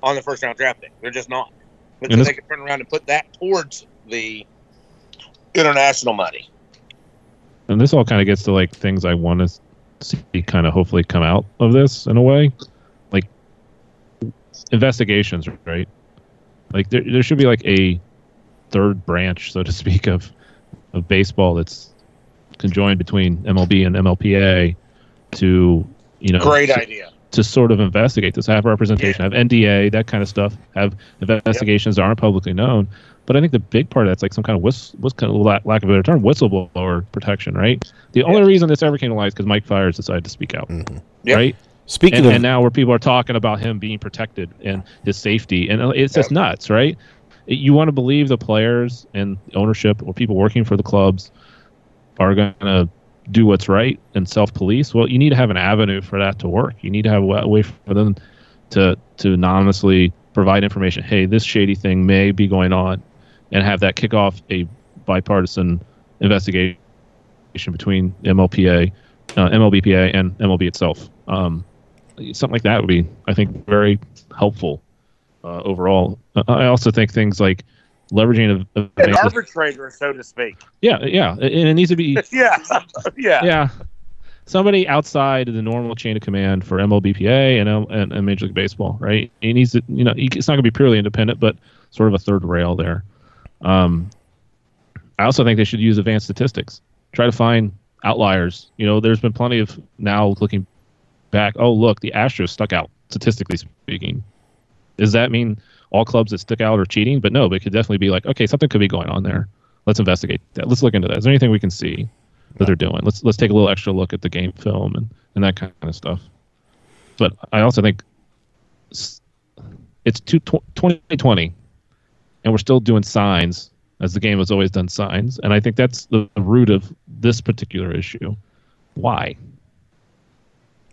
on the first round draft pick. They're just not. But And they can turn around and put that towards the international money. and this all kind of gets to like things I want to see kind of hopefully come out of this in a way, like investigations, right? Like there, there should be like a third branch, so to speak, of of baseball that's conjoined between MLB and MLPA to you know Great idea. To sort of investigate this, have representation, have NDA, that kind of stuff, have investigations that aren't publicly known. But I think the big part of that's like some kind of whist, what's kind of lack, lack of a better term, whistleblower protection, right? The only reason this ever came to light is because Mike Fiers decided to speak out, Mhm. Yep. right? speaking And, of and now where people are talking about him being protected and his safety, and uh, it's just nuts, right? You want to believe the players and ownership or people working for the clubs are going to do what's right and self-police. Well, you need to have an avenue for that to work. You need to have a way for them to to anonymously provide information. Hey, this shady thing may be going on, and have that kick off a bipartisan investigation between MLPA, uh, MLBPA, and MLB itself. Um, something like that would be, I think, very helpful uh, overall. Uh, I also think things like leveraging of, of An arbitrator, so to speak. yeah, yeah, and it needs to be yeah. yeah. yeah. Somebody outside of the normal chain of command for MLBPA and, L- and, and Major League Baseball, right? He needs to, you know, he- it's not going to be purely independent, but sort of a third rail there. Um, I also think they should use advanced statistics. Try to find outliers. You know, there's been plenty of now looking back. Oh, look, the Astros stuck out statistically speaking. Does that mean all clubs that stick out are cheating? But no, but it could definitely be like, okay, something could be going on there. Let's investigate that. Let's look into that. Is there anything we can see that they're doing? Let's let's take a little extra look at the game film and, and that kind of stuff. But I also think it's two, 2020 and we're still doing signs as the game has always done signs. And I think that's the, root of this particular issue. Why?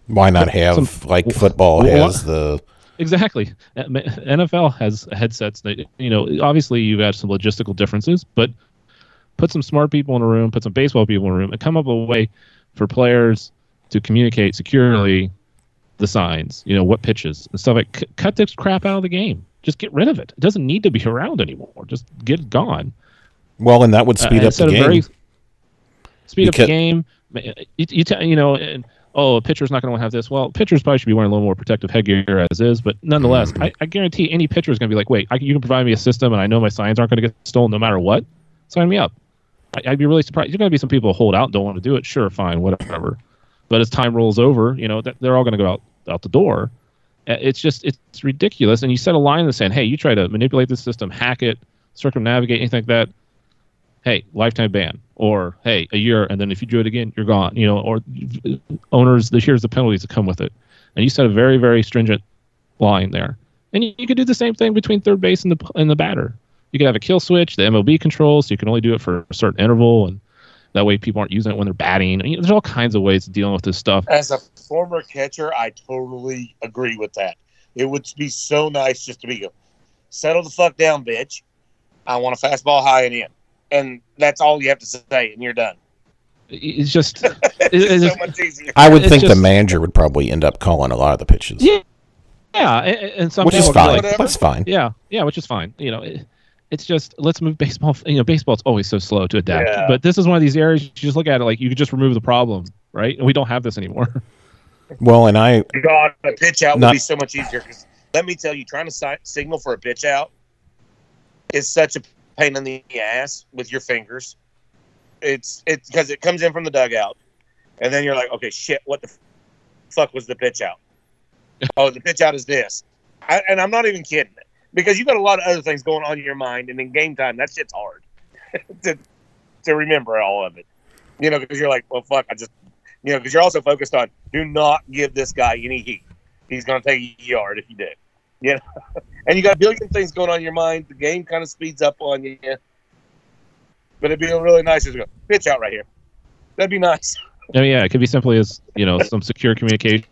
why not have Some- like football has the Exactly. NFL has headsets that you know. Obviously, you've got some logistical differences, but put some smart people in a room, put some baseball people in a room, and come up with a way for players to communicate securely the signs. You know what pitches and stuff like. C- cut this crap out of the game. Just get rid of it. It doesn't need to be around anymore. Just get it gone. well, and that would speed Uh, up the game. very- speed up the game. You, you, t- you know, and, oh, a pitcher's not going to want to have this. Well, pitchers probably should be wearing a little more protective headgear as is, but nonetheless, Mm-hmm. I, I guarantee any pitcher is going to be like, wait, I, you can provide me a system, and I know my signs aren't going to get stolen no matter what. Sign me up. I, I'd be really surprised. You're going to be some people who hold out and don't want to do it. Sure, fine, whatever. But as time rolls over, you know, they're all going to go out out the door. It's just it's ridiculous. And you set a line in the sand. Hey, you try to manipulate the system, hack it, circumnavigate, anything like that hey, lifetime ban, or hey, a year, and then if you do it again, you're gone. You know, or owners, this here's the penalties that come with it, and you set a very very stringent line there, and you, you could do the same thing between third base and the and the batter. You could have a kill switch, the MLB controls, so you can only do it for a certain interval, and that way people aren't using it when they're batting. Know, there's all kinds of ways of dealing with this stuff. As a former catcher, I totally agree with that. It would be so nice just to be settle the fuck down, bitch. I want a fastball high and in. And that's all you have to say, and you're done. It's just, It's it's so much easier. I would It's think the manager would probably end up calling a lot of the pitches, Yeah, yeah, and, and some which is people would be fine. like. That's fine. Yeah, yeah, which is fine. You know, it, it's just let's move baseball. You know, baseball's always so slow to adapt. Yeah. But this is one of these areas you just look at it like you could just remove the problem, right? And we don't have this anymore. Well, and I God, a pitch out Not- would be so much easier. 'cause let me tell you, trying to si- signal for a pitch out is such a pain in the ass with your fingers. It's it's because it comes in from the dugout, and then you're like, okay, shit, what the fuck was the pitch out? oh, the pitch out is this, I, and I'm not even kidding because you got a lot of other things going on in your mind, and in game time, that shit's hard to to remember all of it. You know, because you're like, well, fuck, I just you know, because you're also focused on do not give this guy any heat. He's going to take a yard if you do. You know, and you got a billion things going on in your mind. The game kind of speeds up on you. But it'd be really nice to go pitch out right here. That'd be nice. Mean, yeah, it could be simply as you know some secure communication,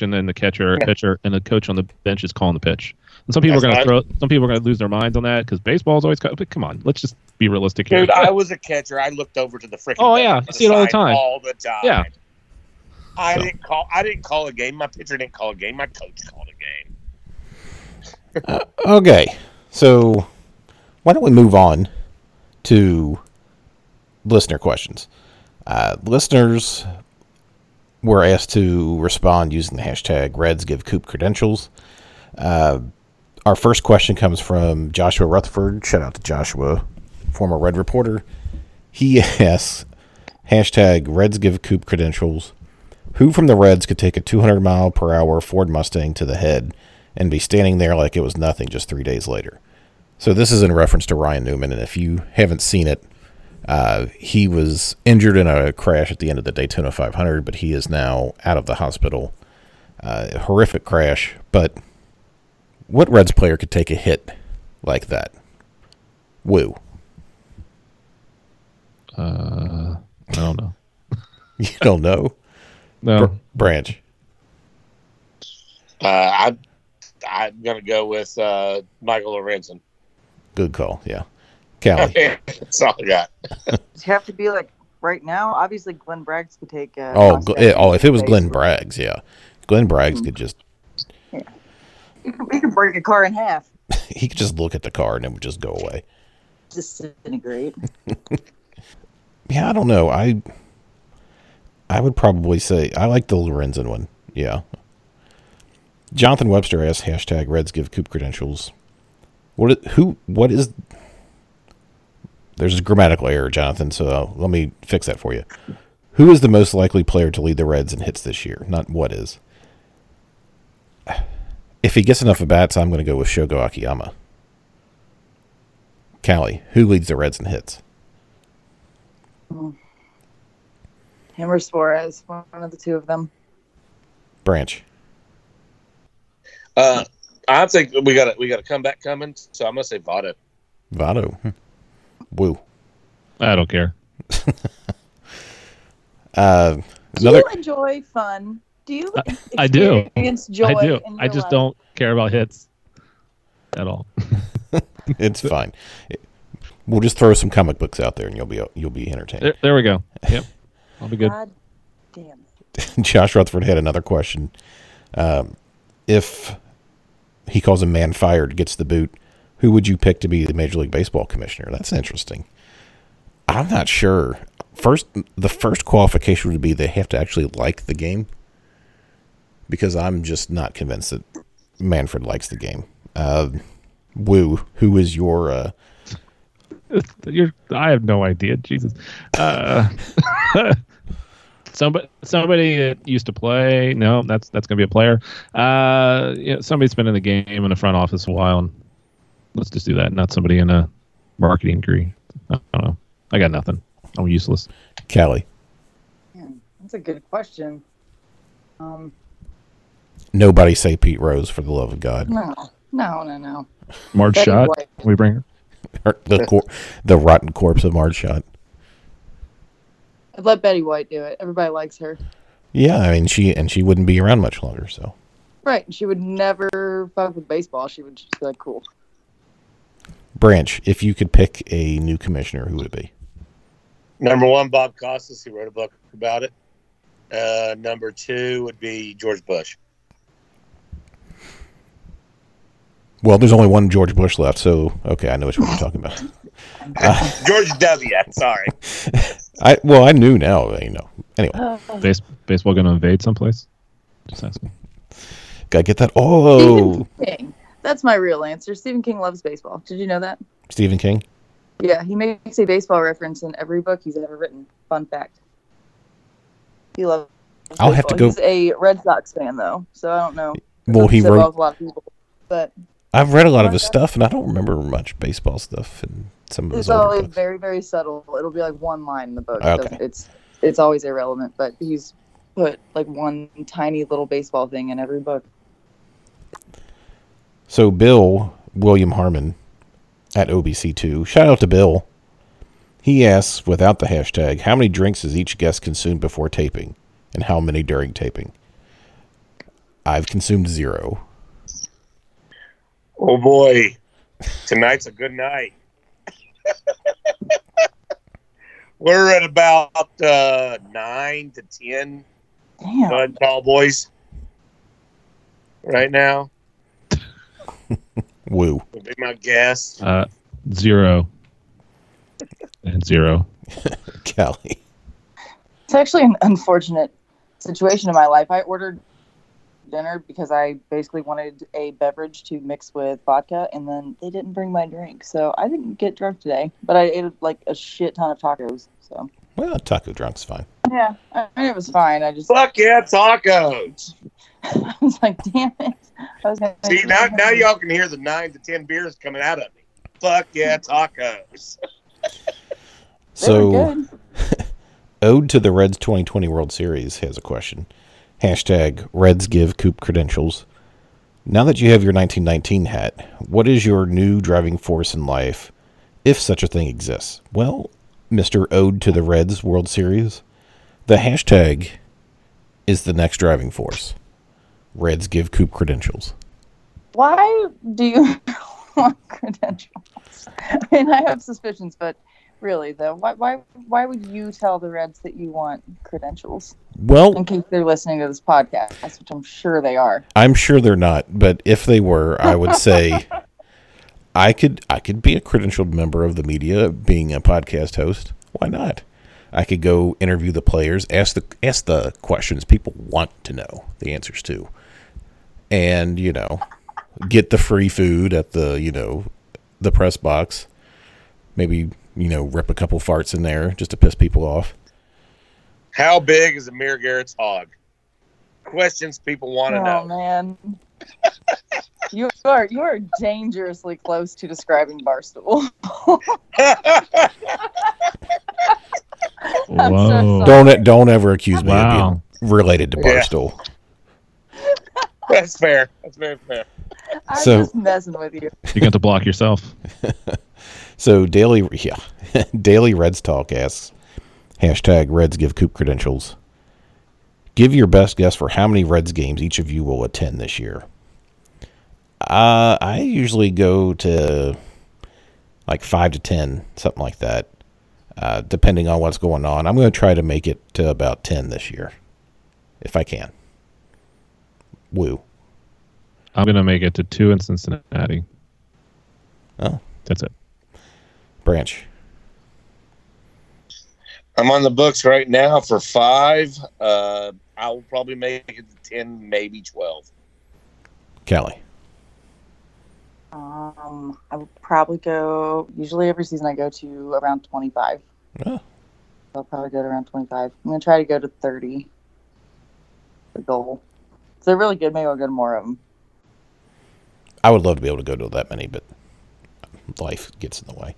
and the catcher, Yeah. pitcher, and the coach on the bench is calling the pitch. And some people That's are going to throw. Some people are going to lose their minds on that because baseball is always. But come on, let's just be realistic here. Dude, I was a catcher. I looked over to the freaking. Oh, yeah, I see it all the time. All the time. Yeah. I So. didn't call. I didn't call a game. My pitcher didn't call a game. My coach called a game. okay. So why don't we move on to listener questions? Uh, listeners were asked to respond using the hashtag Reds Give Coop Credentials. Uh, our first question comes from Joshua Rutherford. Shout out to Joshua, former Red reporter. He asks hashtag Reds Give Coop Credentials. Who from the Reds could take a 200 mile per hour Ford Mustang to the head and be standing there like it was nothing just three days later? So this is in reference to Ryan Newman, and if you haven't seen it, uh, he was injured in a crash at the end of the Daytona 500, but he is now out of the hospital. Uh, horrific crash, but what Reds player could take a hit like that? Woo. Uh, I don't know. You don't know? No, Br- Branch. Uh, I, I'm gonna go with uh, Michael Lorenzen. Good call. Yeah. Calli. That's all I got. Does it have to be like right now? Obviously, Glenn Braggs could take. Uh, Oh, Mustang Gl- oh, if it was. Glenn Braggs, yeah. Glenn Braggs could just he could, he could break a car in half, he could just look at the car and it would just go away. disintegrate. Yeah, I don't know. I I would probably say I like the Lorenzen one. Yeah. Jonathan Webster asked hashtag Reds give Coop credentials. What who what is there's a grammatical error, Jonathan, so let me fix that for you. Who is the most likely player to lead the Reds in hits this year? Not what is. If he gets enough at bats, I'm going to go with Shogo Akiyama. Calli, who leads the Reds in hits? Him or Suarez, one of the two of them. Branch. Uh, I think we got a, we got a comeback coming, so I'm gonna say Votto. Votto. Hmm. Woo. I don't care. Uh, Do you enjoy fun? Do you I do. joy I do. in I just life? don't care about hits at all. It's fine. We'll just throw some comic books out there, and you'll be you'll be entertained. There, there we go. Yep, I'll be good. God damn. Josh Rutherford had another question. Um, if he calls him Manfred, gets the boot, who would you pick to be the Major League Baseball commissioner? That's interesting. I'm not sure. First, the first qualification would be they have to actually like the game, because I'm just not convinced that Manfred likes the game. Uh, Woo, who is your? Uh, You're, I have no idea. Jesus. Uh, somebody, somebody that used to play. No, that's that's gonna be a player. Uh, yeah, somebody's been in the game in the front office a while, and let's just do that. Not somebody in a marketing degree. I don't know. I got nothing. I'm useless. Calli. Man, that's a good question. Um, Nobody say Pete Rose for the love of God. no, no, no, no. Marge Betty Schott. White. We bring her. Or the cor- the rotten corpse of Marge Schott. I'd let Betty White do it. Everybody likes her. Yeah, I mean she and she wouldn't be around much longer. So Right. She would never fuck with baseball. She would just be like, cool. Branch, if you could pick a new commissioner, who would it be? Number one, Bob Costas. He wrote a book about it. Uh, number two would be George Bush. Well, there's only one George Bush left, so okay, I know which one you're talking about. George W. Sorry. I well, I knew now, you know. Anyway, Uh, Base, baseball gonna invade someplace? Just asking. Gotta get that. Oh, Stephen King. That's my real answer. Stephen King loves baseball. Did you know that? Stephen King. Yeah, he makes a baseball reference in every book he's ever written. Fun fact. He loves. I'll have to go- He's a Red Sox fan though, so I don't know. Well, he Doesn't sit well wrote. a lot of people, but I've read a lot of his stuff, and I don't remember much baseball stuff and some of his it's older always books. very, very subtle. It'll be like one line in the book. Okay. It's it's always irrelevant, but he's put like one tiny little baseball thing in every book. So Bill William Harmon at OBC2, shout out to Bill. He asks, without the hashtag, how many drinks has each guest consumed before taping, and how many during taping? I've consumed zero. Oh boy, tonight's a good night. We're at about uh, nine to ten Damn. Bud Tall Boys right now. Woo. Would be my guess. Uh, zero and zero. Calli. It's actually an unfortunate situation in my life. I ordered dinner because I basically wanted a beverage to mix with vodka, and then they didn't bring my drink, so I didn't get drunk today. But I ate like a shit ton of tacos. So Well, taco drunk's fine. yeah, I mean, it was fine. I just Fuck yeah, tacos! I was like, damn it. I was gonna See now, now y'all can hear the nine to ten beers coming out of me. Fuck yeah, tacos! So, good. Ode to the Reds 2020 World Series has a question. Hashtag Reds give Coop credentials. Now that you have your 1919 hat, what is your new driving force in life, if such a thing exists? Well, Mr. Ode to the Reds World Series, the hashtag is the next driving force. Reds give Coop credentials. Why do you want credentials? I mean, I have suspicions, but really, though, why, why, why would you tell the Reds that you want credentials? Well, In case they're listening to this podcast, which I'm sure they are. I'm sure they're not, but if they were, I would say I could I could be a credentialed member of the media, being a podcast host. Why not? I could go interview the players, ask the ask the questions people want to know the answers to, and you know, get the free food at the you know the press box. Maybe you know rip a couple farts in there just to piss people off. How big is Amir Garrett's hog? Questions people want to Oh know. man, you are you are dangerously close to describing Barstool. I'm so Whoa. Don't don't ever accuse me Wow. of being related to Yeah. Barstool. That's fair. That's very fair. I'm So- just messing with you. You got to block yourself. So daily, yeah, daily Reds talk asks hashtag Reds give Coop credentials. Give your best guess for how many Reds games each of you will attend this year. Uh, I usually go to like five to ten, something like that, uh, depending on what's going on. I'm going to try to make it to about ten this year, if I can. Woo. I'm gonna make it to two in Cincinnati. Oh. That's it. Branch. I'm on the books right now for five. Uh, I will probably make it to ten, maybe twelve. Calli. Um, I would probably go. Usually, every season I go to around 25. Oh. I'll probably go to around 25. I'm gonna try to go to 30. The goal. If they're really good, maybe I'll go to more of them. I would love to be able to go to that many, but life gets in the way.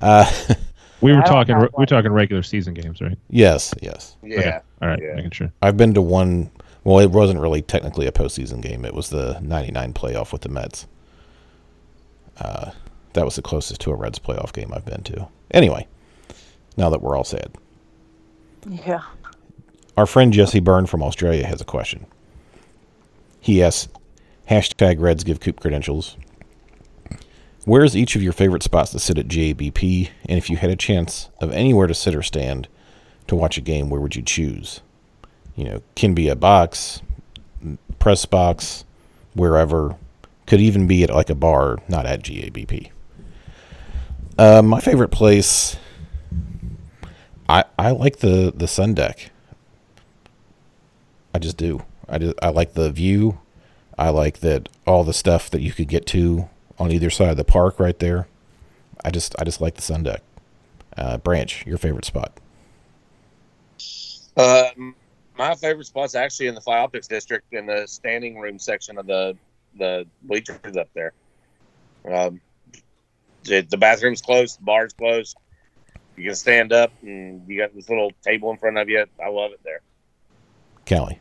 Uh, We were talking. have We one. were talking regular season games, right? yes, yes. Yeah. Okay. All right. Yeah. Making sure. I've been to one. Well, it wasn't really technically a postseason game. It was the '99 playoff with the Mets. Uh, that was the closest to a Reds playoff game I've been to. Anyway, now that we're all sad, Yeah. our friend Jesse Byrne from Australia has a question. He asks, hashtag Reds give Coop credentials. Where is each of your favorite spots to sit at GABP? And if you had a chance of anywhere to sit or stand to watch a game, where would you choose? You know, can be a box, press box, wherever. Could even be at like a bar, not at GABP. Uh, my favorite place, I I like the the sun deck. I just do. I just, I like the view. I like that all the stuff that you could get to on either side of the park right there. I just I just like the sun deck. Uh, Branch, your favorite spot? Uh, my favorite spot's actually in the Fioptics district in the standing room section of the the bleachers up there. Um, the, the bathroom's closed, the bar's closed. You can stand up, and you got this little table in front of you. I love it there. Calli.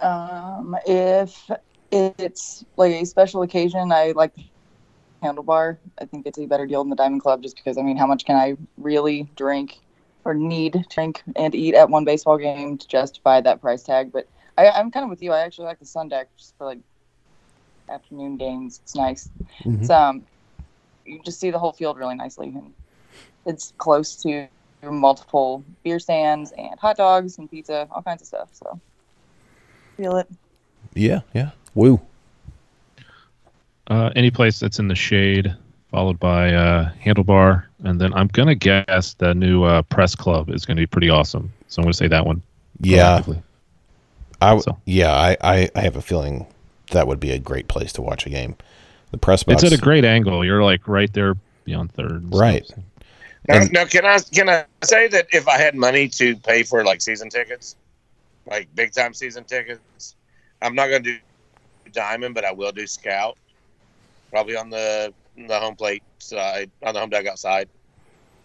Um, if it's like a special occasion, I like the handlebar. I think it's a better deal than the Diamond Club, just because I mean, how much can I really drink or need to drink and eat at one baseball game to justify that price tag? But I, I'm kind of with you. I actually like the Sun Deck just for like afternoon games. It's nice. Mhm. It's um, you just see the whole field really nicely, and it's close to multiple beer stands and hot dogs and pizza, all kinds of stuff. So feel it. Yeah, yeah. Woo. Uh, any place that's in the shade, followed by uh, Handlebar, and then I'm gonna guess the new uh, Press Club is gonna be pretty awesome. So I'm gonna say that one. Yeah. I w- So. yeah, I, I I have a feeling that would be a great place to watch a game. The press box. It's at a great angle. You're like right there beyond third. and stuff. Right. Now, And- now, can I can I say that if I had money to pay for like season tickets, like big time season tickets, I'm not going to do diamond, but I will do scout, probably on the the home plate side, on the home dugout side,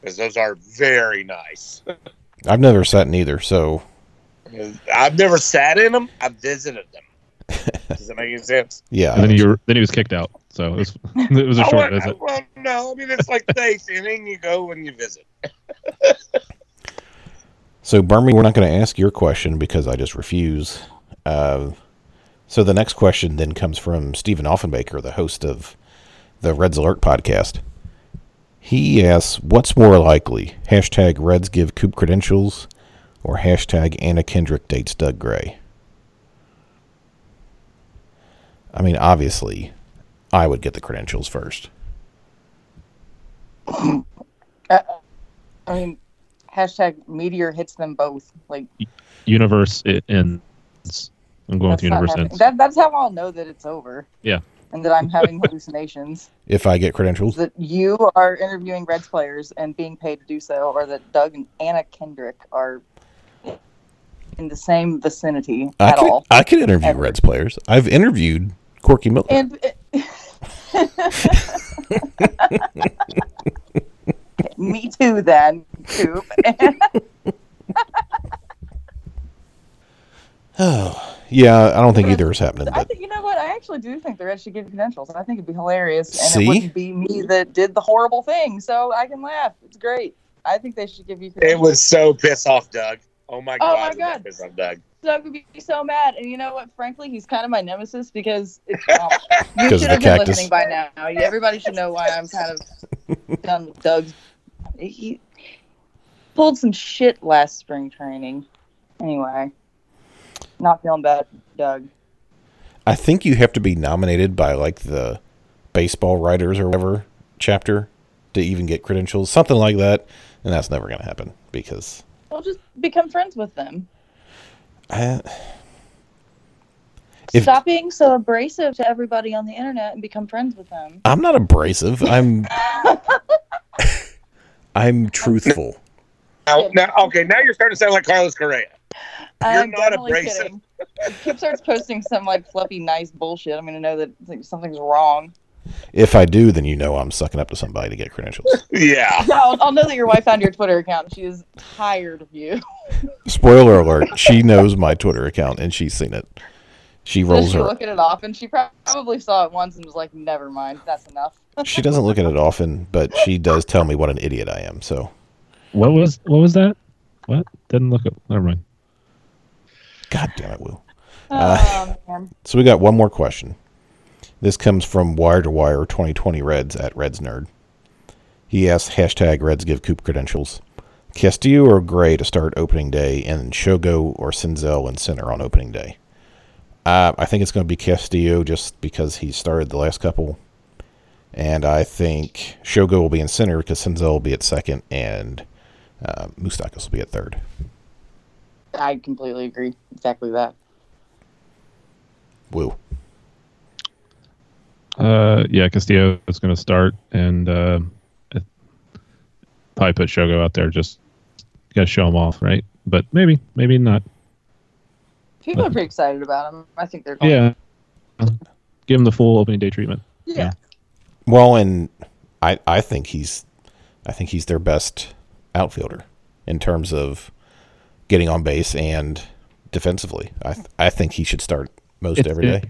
because those are very nice. I've never sat in either, so I've never sat in them. I've visited them. Does that make any sense? yeah. And then you were, then he was kicked out. So it was it was a short well, visit. well, no, I mean it's like the eighth inning. You go when you visit. So, Burmy, we're not going to ask your question because I just refuse. Uh, so, the next question then comes from Stephen Offenbaker, the host of the Reds Alert podcast. He asks, What's more likely? Hashtag Reds give Coop credentials or hashtag Anna Kendrick dates Doug Gray? I mean, obviously, I would get the credentials first. Uh, I mean, hashtag meteor hits them both. Like Universe it ends. I'm going with that's not universe happening. ends. That, that's how I'll know that it's over. Yeah. And that I'm having hallucinations. If I get credentials, that you are interviewing Reds players and being paid to do so, or that Doug and Anna Kendrick are in the same vicinity I at could, all. I could interview Ever. Reds players. I've interviewed Corky Miller. And me too, then, Coop. Oh, yeah, I don't think either is happening. I But think you know what? I actually do think the Reds should give credentials. I think it'd be hilarious, and See? it wouldn't be me that did the horrible thing, so I can laugh. It's great. I think they should give you. It Credentials. was so piss off, Doug. Oh my god. Oh god! my God. piss off, Doug. Doug would be so mad, and you know what? Frankly, he's kind of my nemesis because it's, um, you 'Cause of should have been cactus. listening by now. Everybody should know why I'm kind of done with Doug's. He pulled some shit last spring training. Anyway, not feeling bad, Doug. I think you have to be nominated by like the baseball writers or whatever chapter to even get credentials, something like that. And that's never going to happen because Well, just become friends with them. I, If- Stop being so abrasive to everybody on the internet and become friends with them. I'm not abrasive. I'm I'm truthful. Now, now, okay, now you're starting to sound like Carlos Correa. You're uh, I'm not definitely abrasive. kidding. If Kip starts posting some like fluffy, nice bullshit, I'm gonna know that like, something's wrong. If I do, then you know I'm sucking up to somebody to get credentials. Yeah. Yeah, I'll, I'll know that your wife found your Twitter account. and She is tired of you. Spoiler alert: she knows my Twitter account and she's seen it. She Does rolls she her. look at it often? She probably saw it once and was like, "Never mind, that's enough." She doesn't look at it often, but she does tell me what an idiot I am. So What was what was that? What? Didn't look up. Never mind. God damn it, Will. Oh man. So we got one more question. This comes from Wire to Wire 2020 Reds at Reds Nerd. He asks hashtag Reds give Coop credentials. Castillo or Gray to start opening day, and Shogo or Senzel in center on opening day. Uh, I think it's going to be Castillo just because he started the last couple, and I think Shogo will be in center because Senzel will be at second, and uh, Moustakas will be at third. I completely agree. Exactly that. Woo. Uh, yeah, Castillo is going to start, and uh, it- probably put Shogo out there. Just got to show him off, right? But maybe, maybe not. People are pretty excited about him. I think they're going. To. Yeah, give him the full opening day treatment. Yeah. Well, and I I think he's I think he's their best outfielder in terms of getting on base and defensively. I th- I think he should start most It's- every day.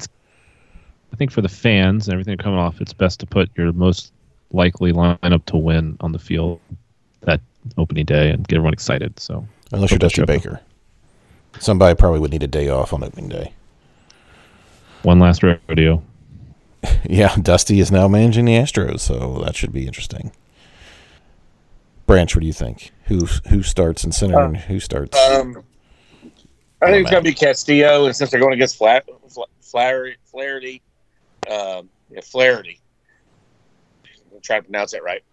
I think for the fans and everything coming off, it's best to put your most likely lineup to win on the field that opening day and get everyone excited. So Unless you're Dusty Baker. Somebody probably would need a day off on opening day. one last rodeo. Yeah, Dusty is now managing the Astros, so that should be interesting. Branch, what do you think? Who who starts in center and who starts? Um, I think it's going to be Castillo, and since they're going against Fla- Fla- Flaherty, Flaherty, um, yeah, Flaherty, I'll try to pronounce that right.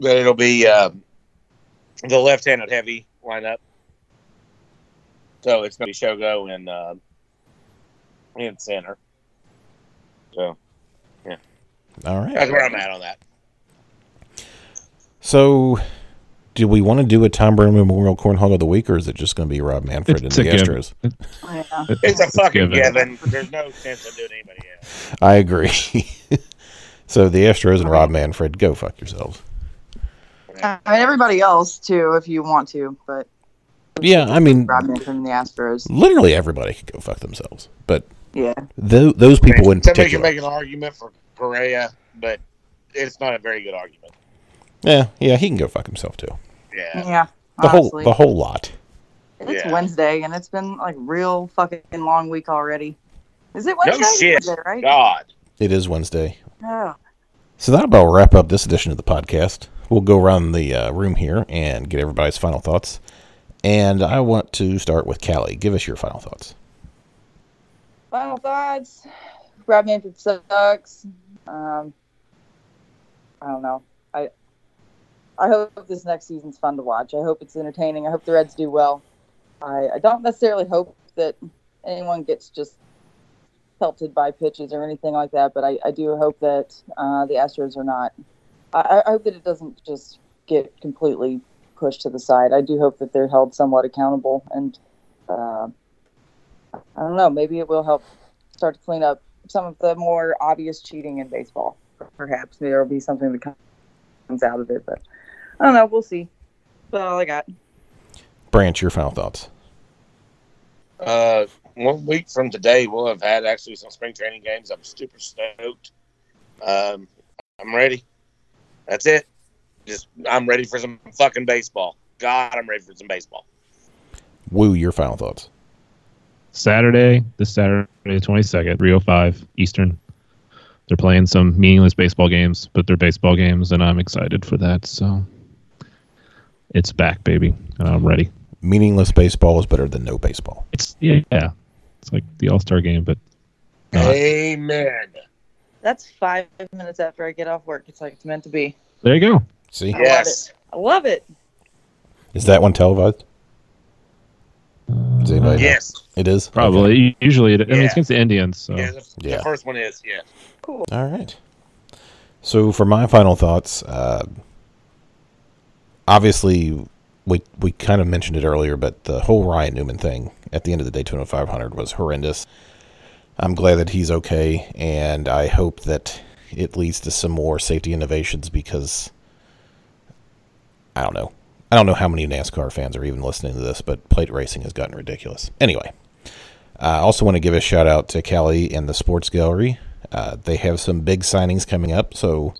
But it'll be um, the left-handed heavy lineup. So it's going to be Shogo and in center. So yeah. All right. that's where I'm at on that. So, do we want to do a Thom Brennaman Memorial Cornhole of the Week, or is it just going to be Rob Manfred and the a given. Astros? Yeah. It's a fucking given. given. There's no sense of doing anybody else. I agree. so the Astros and Rob Manfred, go fuck yourselves. I mean, everybody else too, if you want to, but Yeah, I mean, Rob Manfred and the Astros. literally everybody could go fuck themselves, but Yeah. th- those people in Somebody can make an argument for Correa, but it's not a very good argument. Yeah, yeah, he can go fuck himself too. Yeah. Yeah. The whole the whole lot. It's Yeah. Wednesday and it's been like real fucking long week already. Is it Wednesday? No shit. Wednesday, right? God. It is Wednesday. Oh. So that'll about wrap up this edition of the podcast. We'll go around the uh, room here and get everybody's final thoughts. And I want to start with Calli. Give us your final thoughts. Final thoughts. Rob Manfred sucks. Um, I don't know. I I hope this next season's fun to watch. I hope it's entertaining. I hope the Reds do well. I, I don't necessarily hope that anyone gets just pelted by pitches or anything like that, but I, I do hope that uh, the Astros are not. I, I hope that it doesn't just get completely pushed to the side. I do hope that they're held somewhat accountable, and uh, I don't know. Maybe it will help start to clean up some of the more obvious cheating in baseball. Perhaps there will be something that comes out of it, but I don't know. We'll see. That's all I got. Branch, your final thoughts. Uh, one week from today, we'll have had actually some spring training games. I'm super stoked. Um, I'm ready. That's it. Just I'm ready for some fucking baseball. God, I'm ready for some baseball. Woo, your final thoughts. Saturday, this Saturday, the 22nd, 305 Eastern. They're playing some meaningless baseball games, but they're baseball games, and I'm excited for that. So it's back, baby, and I'm ready. Meaningless baseball is better than no baseball. It's yeah, yeah. It's like the All Star game, but not. Amen. That's five minutes after I get off work. It's like it's meant to be. there you go. See? Yes. I love it. Is that one televised? Does anybody know? Yes. It is? Probably. Usually, it, I mean, Yeah. it's against the Indians, so Yeah, the, Yeah. the first one is yes. Cool. All right. So for my final thoughts, uh, obviously we we kind of mentioned it earlier, but the whole Ryan Newman thing at the end of the Daytona 500 was horrendous. I'm glad that he's okay, and I hope that it leads to some more safety innovations because I don't know. I don't know how many NASCAR fans are even listening to this, but plate racing has gotten ridiculous. Anyway, I also want to give a shout out to Calli and the Sports Gallery. Uh, they have some big signings coming up, so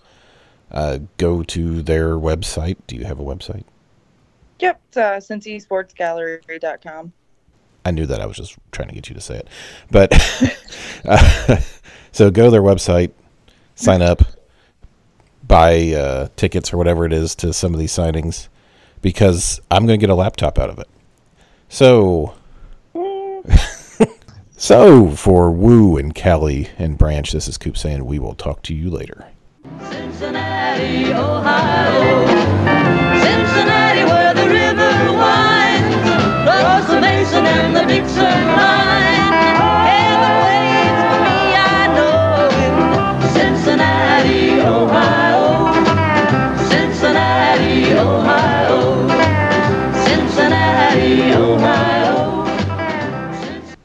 uh, go to their website. Do you have a website? Yep. It's, uh, CincySportsGallery.com. I knew that. I was just trying to get you to say it. But uh, so go to their website, sign up, buy uh, tickets or whatever it is to some of these signings because I'm going to get a laptop out of it. So. So, for Woo and Calli and Branch, this is Coop saying we will talk to you later. Cincinnati, Ohio. Cincinnati.